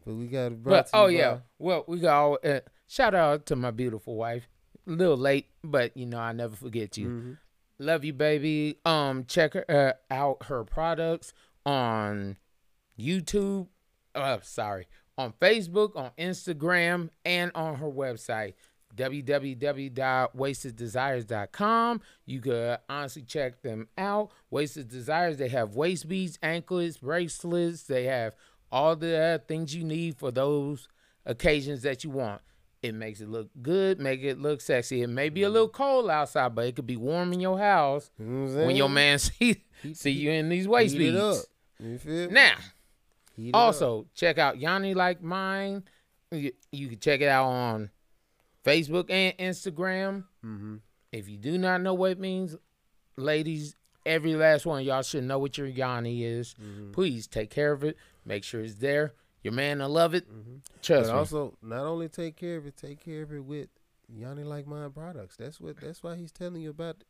but we got it But oh yeah, by- well we got all, uh, shout out to my beautiful wife. A little late, but you know I never forget you. Mhm. Love you, baby. Um, check her, uh, out her products on YouTube. Uh, sorry, on Facebook, on Instagram, and on her website www.wastedesires.com. You could honestly check them out. Wasted Desires, they have waist beads, anklets, bracelets. They have all the uh, things you need for those occasions that you want. It makes it look good, make it look sexy. It may be a little cold outside, but it could be warm in your house You know when your man see see you in these waist Heat it up. You feel? Now, it up. also check out Yoni Like Mine. You, you can check it out on Facebook and Instagram. Mm-hmm. If you do not know what it means, ladies, every last one y'all should know what your Yoni is. Mm-hmm. Please take care of it. Make sure it's there. Your man will love it. Trust But me. also, not only take care of it, take care of it with Yoni Like Mine products. That's what. That's why he's telling you about.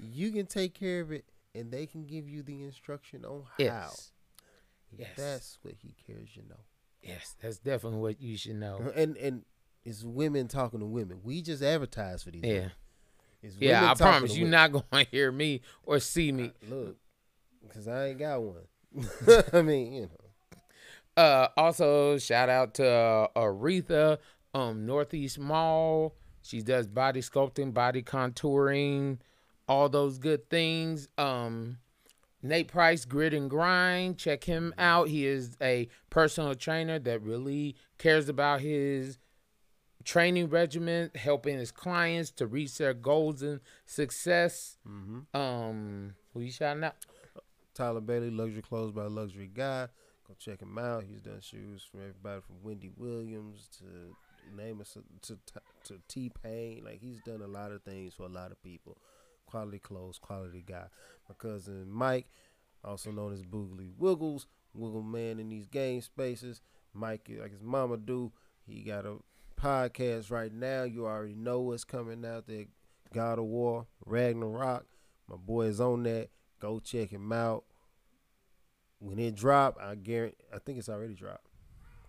You can take care of it, and they can give you the instruction on how. yes. Yes. That's what he cares, you know. Yes, that's definitely what you should know. And and it's women talking to women. We just advertise for these. Yeah. It's Yeah, women I promise you women. not going to hear me or see me. Look, because I ain't got one. I mean, you know. Uh, also, shout out to uh, Aretha, um, Northeast Mall. She does body sculpting, body contouring, all those good things. Um, Nate Price, Grit and Grind. Check him out. He is a personal trainer that really cares about his training regimen, helping his clients to reach their goals and success. Um, who you shouting out? Tyler Bailey, Luxury Clothes by Luxury Guy. Go check him out. He's done shoes for everybody from Wendy Williams to name us to to T Pain. Like he's done a lot of things for a lot of people. Quality clothes, quality guy. My cousin Mike, also known as Boogly Wiggles, Wiggle Man in these game spaces. Mike, like his mama do, he got a podcast right now. You already know what's coming out there. God of War, Ragnarok. My boy is on that. Go check him out. When it drop, I guarantee. I think it's already dropped.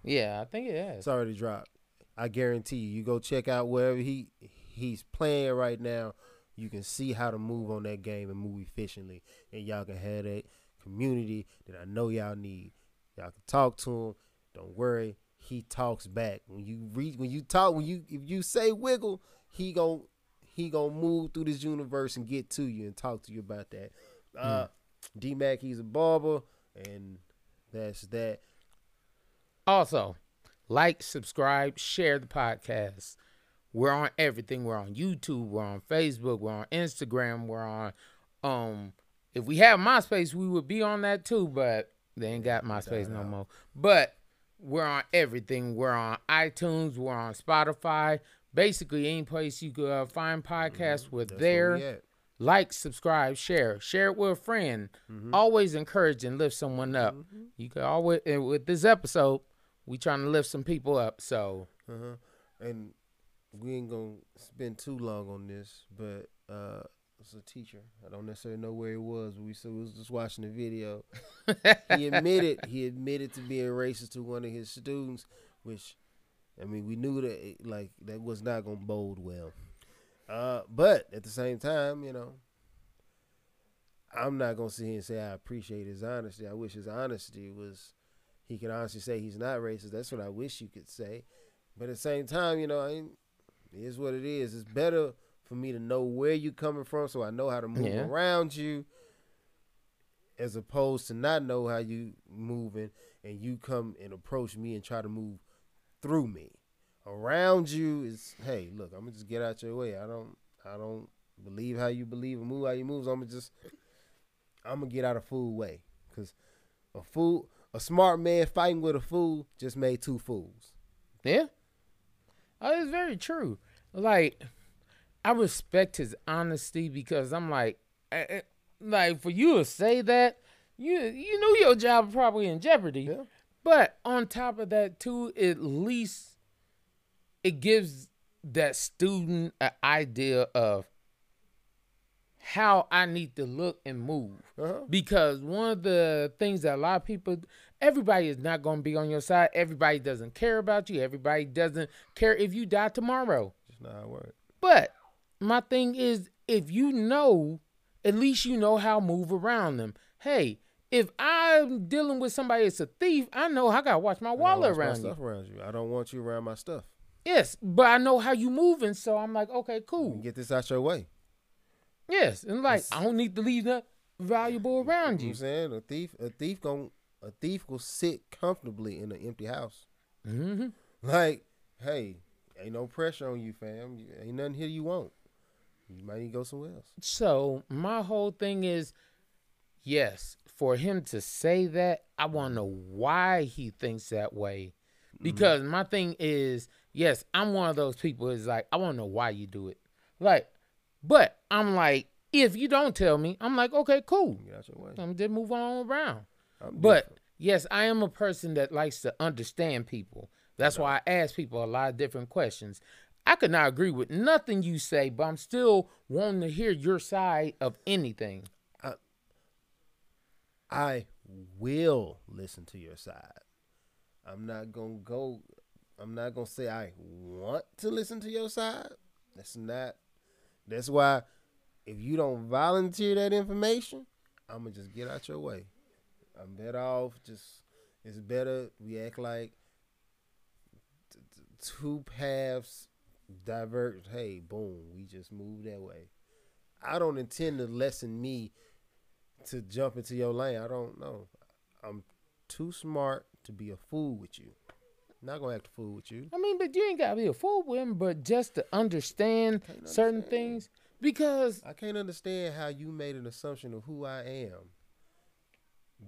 Yeah, I think it is. It's already dropped. I guarantee you. You go check out wherever he he's playing right now. You can see how to move on that game and move efficiently, and y'all can have that community that I know y'all need. Y'all can talk to him. Don't worry, he talks back. When you reach, when you talk, when you if you say wiggle, he gon' he gonna move through this universe and get to you and talk to you about that. Uh, D Mac, he's a barber, and that's that. Also, like, subscribe, share the podcast. We're on everything. We're on YouTube. We're on Facebook. We're on Instagram. We're on. Um, if we have MySpace, we would be on that too, but they ain't got MySpace no more. But we're on everything. We're on iTunes. We're on Spotify. Basically, any place you could uh, find podcasts, we're That's there. we. Like, subscribe, share, share it with a friend. Always encourage and lift someone up. You could always with this episode, we trying to lift some people up. So Uh-huh. And we ain't gonna spend too long on this, but uh it's a teacher. I don't necessarily know where he was, but we we was just watching the video. he admitted he admitted to being racist to one of his students, which I mean we knew that it, like that was not gonna bode well. Uh, but at the same time, you know, I'm not gonna sit here and say I appreciate his honesty. I wish his honesty was he can honestly say he's not racist. That's what I wish you could say. But at the same time, you know, I ain't, it is what it is. It's better for me to know where you're coming from so I know how to move Yeah. around you as opposed to not know how you moving and you come and approach me and try to move through me. Around you is hey, look, I'm gonna just get out your way. I don't I don't believe how you believe and move how you move. So I'm gonna just I'm gonna get out of fool way. Cause a fool a smart man fighting with a fool just made two fools. yeah, oh, it's very true. Like I respect his honesty because I'm like, eh, eh, like for you to say that, you you knew your job probably in jeopardy. Yeah. But on top of that too, at least it gives that student an idea of how I need to look and move. Uh-huh. Because one of the things that a lot of people, everybody is not going to be on your side. Everybody doesn't care about you. Everybody doesn't care if you die tomorrow. Just not works. But my thing is, if you know, at least you know how to move around them. Hey, if I'm dealing with somebody that's a thief, I know I gotta watch my wallet my around you. stuff around you. I don't want you around my stuff. Yes, but I know how you moving, so I'm like, okay, cool. Get this out your way. Yes, and like I don't need to leave that valuable around You know you. what I'm saying? A thief a thief gon' a thief will sit comfortably in an empty house. hmm Like, hey, ain't no pressure on you, fam. Ain't nothing here you want. You might need to go somewhere else. So my whole thing is, yes, for him to say that, I want to know why he thinks that way. Mm-hmm. Because my thing is, yes, I'm one of those people. Is like I want to know why you do it. Like, but I'm like, if you don't tell me, I'm like, okay, cool. Get out your way. I'm just move on around. I'm But different. yes, I am a person that likes to understand people. That's why I ask people a lot of different questions. I could not agree with nothing you say, but I'm still wanting to hear your side of anything. I will listen to your side. I'm not gonna go. I'm not gonna say I want to listen to your side. That's not. That's why, if you don't volunteer that information, I'm gonna just get out your way. I'm better off just. It's better we act like t- t- two paths diverge. Hey, boom, we just move that way. I don't intend to lessen me to jump into your lane. I don't know. I'm too smart to be a fool with you. Not gonna act a fool with you. I mean, but you ain't gotta be a fool with him, but just to understand certain understand. things. Because I can't understand how you made an assumption of who I am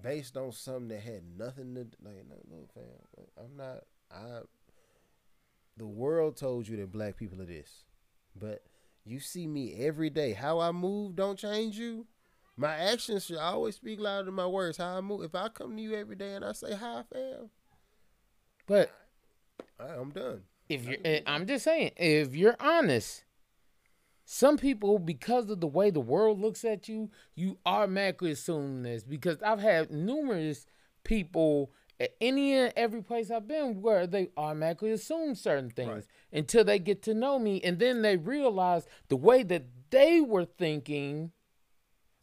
based on something that had nothing to like. No, no, fam. I'm not. I. The world told you that black people are this, but you see me every day. How I move don't change you. My actions should always speak louder than my words. How I move. If I come to you every day and I say hi, fam, but I, I'm done. if you're eh, I'm just saying, if you're honest, some people, because of the way the world looks at you, you automatically assume this. Because I've had numerous people at any and every place I've been where they automatically assume certain things Right. until they get to know me, and then they realize the way that they were thinking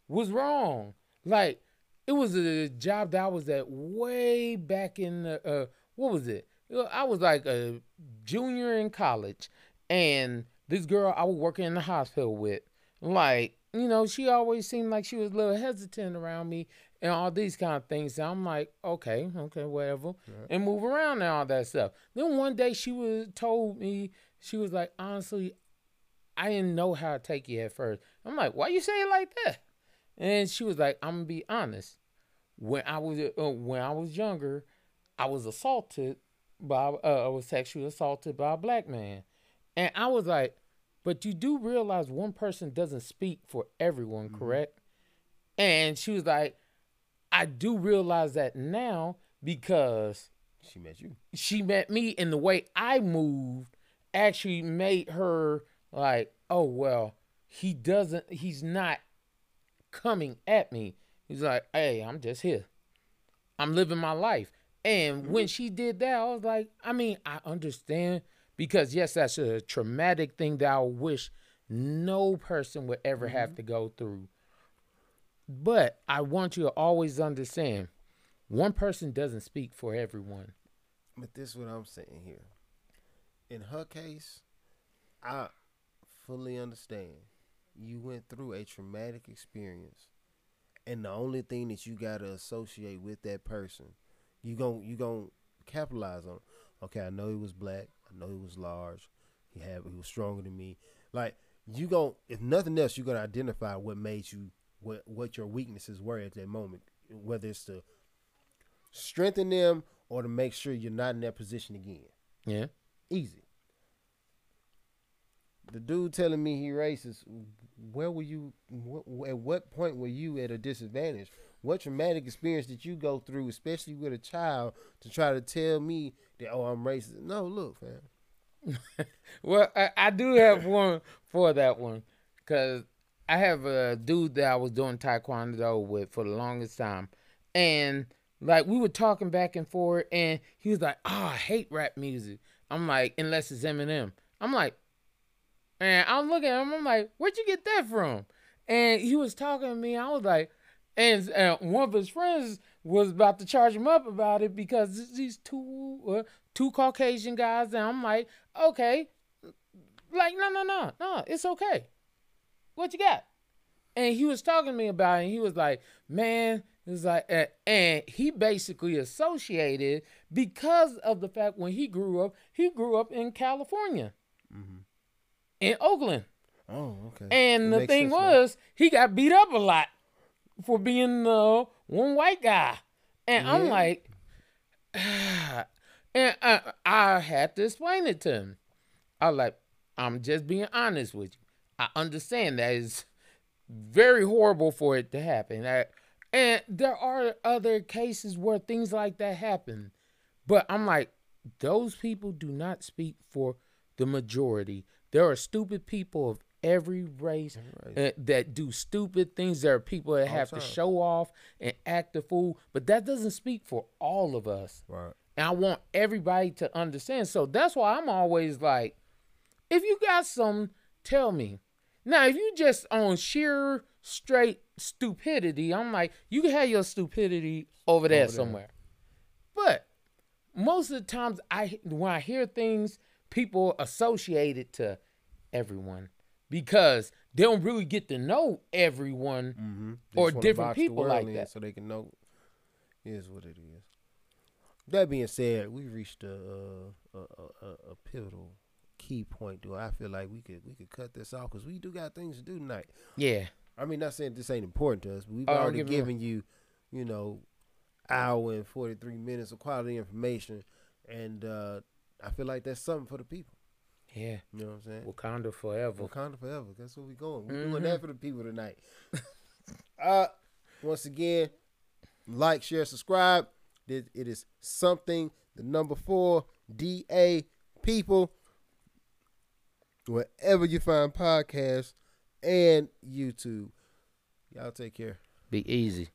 was wrong. Like it was a job that I was at way back in the uh, what was it? I was like a junior in college, and this girl I was working in the hospital with, like, you know, she always seemed like she was a little hesitant around me and all these kind of things. And I'm like, okay, okay, whatever, and move around and all that stuff. Then one day she was told me she was like, honestly, I didn't know how to take you at first. I'm like, why you say it like that? And she was like, I'm gonna be honest. When I was uh, when I was younger, I was assaulted by uh, I was sexually assaulted by a black man, and I was like, but you do realize one person doesn't speak for everyone, correct? And she was like, I do realize that now because She met you. she met me and the way I moved actually made her like, oh well, he doesn't he's not coming at me. He's like, hey, I'm just here. I'm living my life. And mm-hmm. when she did that, I was like, I mean, I understand because yes, that's a traumatic thing that I wish no person would ever have mm-hmm. to go through. But I want you to always understand one person doesn't speak for everyone. But this is what I'm saying here. In her case, I fully understand. You went through a traumatic experience, and the only thing that you gotta associate with that person, you gon' you gon' capitalize on. Okay, I know he was black. I know he was large. He had he was stronger than me. Like you gon' if nothing else, you're gonna identify what made you what what your weaknesses were at that moment. Whether it's to strengthen them or to make sure you're not in that position again. Yeah. Easy. The dude telling me he racist. Where were you? Wh- at what point were you at a disadvantage? What traumatic experience did you go through, especially with a child, to try to tell me that oh I'm racist? No, look, fam. Well, I, I do have one for that one because I have a dude that I was doing taekwondo with for the longest time, and like we were talking back and forth, and he was like, "Oh, I hate rap music." I'm like, unless it's Eminem. I'm like, and I'm looking at him. I'm like, "Where'd you get that from?" And he was talking to me. I was like, and, and one of his friends was about to charge him up about it because these two uh, two Caucasian guys. And I'm like, okay, like no no no no, it's okay. What you got? And he was talking to me about it. And he was like, man, it was like, uh, and he basically associated because of the fact when he grew up, he grew up in California, in Oakland. Oh, okay. And It the thing now. was, he got beat up a lot for being uh, one white guy. And I'm Yeah. like, and I, I had to explain it to him. I was like, I'm just being honest with you. I understand that is very horrible for it to happen. I- and there are other cases where things like that happen. But I'm like, those people do not speak for the majority. There are stupid people of every race uh, that do stupid things. There are people that have to show off and act a fool, but that doesn't speak for all of us. Right. And I want everybody to understand. So that's why I'm always like, if you got some, tell me. Now, if you just on sheer straight stupidity, I'm like, you can have your stupidity over there Over there. somewhere. But most of the times, I when I hear things, people associate it to everyone because they don't really get to know everyone Mm-hmm. or different people like that. so they can know. Is what it is. That being said, we reached a a, a, a, a pivotal key point. Do I feel like we could we could cut this off because we do got things to do tonight. Yeah, I mean, not saying this ain't important to us, but we've Oh, already me given you, you know, hour and forty three minutes of quality information, and uh I feel like that's something for the people. yeah. You know what I'm saying? Wakanda forever. Wakanda forever. That's where we going. We're Mhm. doing that for the people tonight. uh, once again, like, share, subscribe. It it is something. The number four D A people. Wherever you find podcasts and YouTube. Y'all take care. Be easy.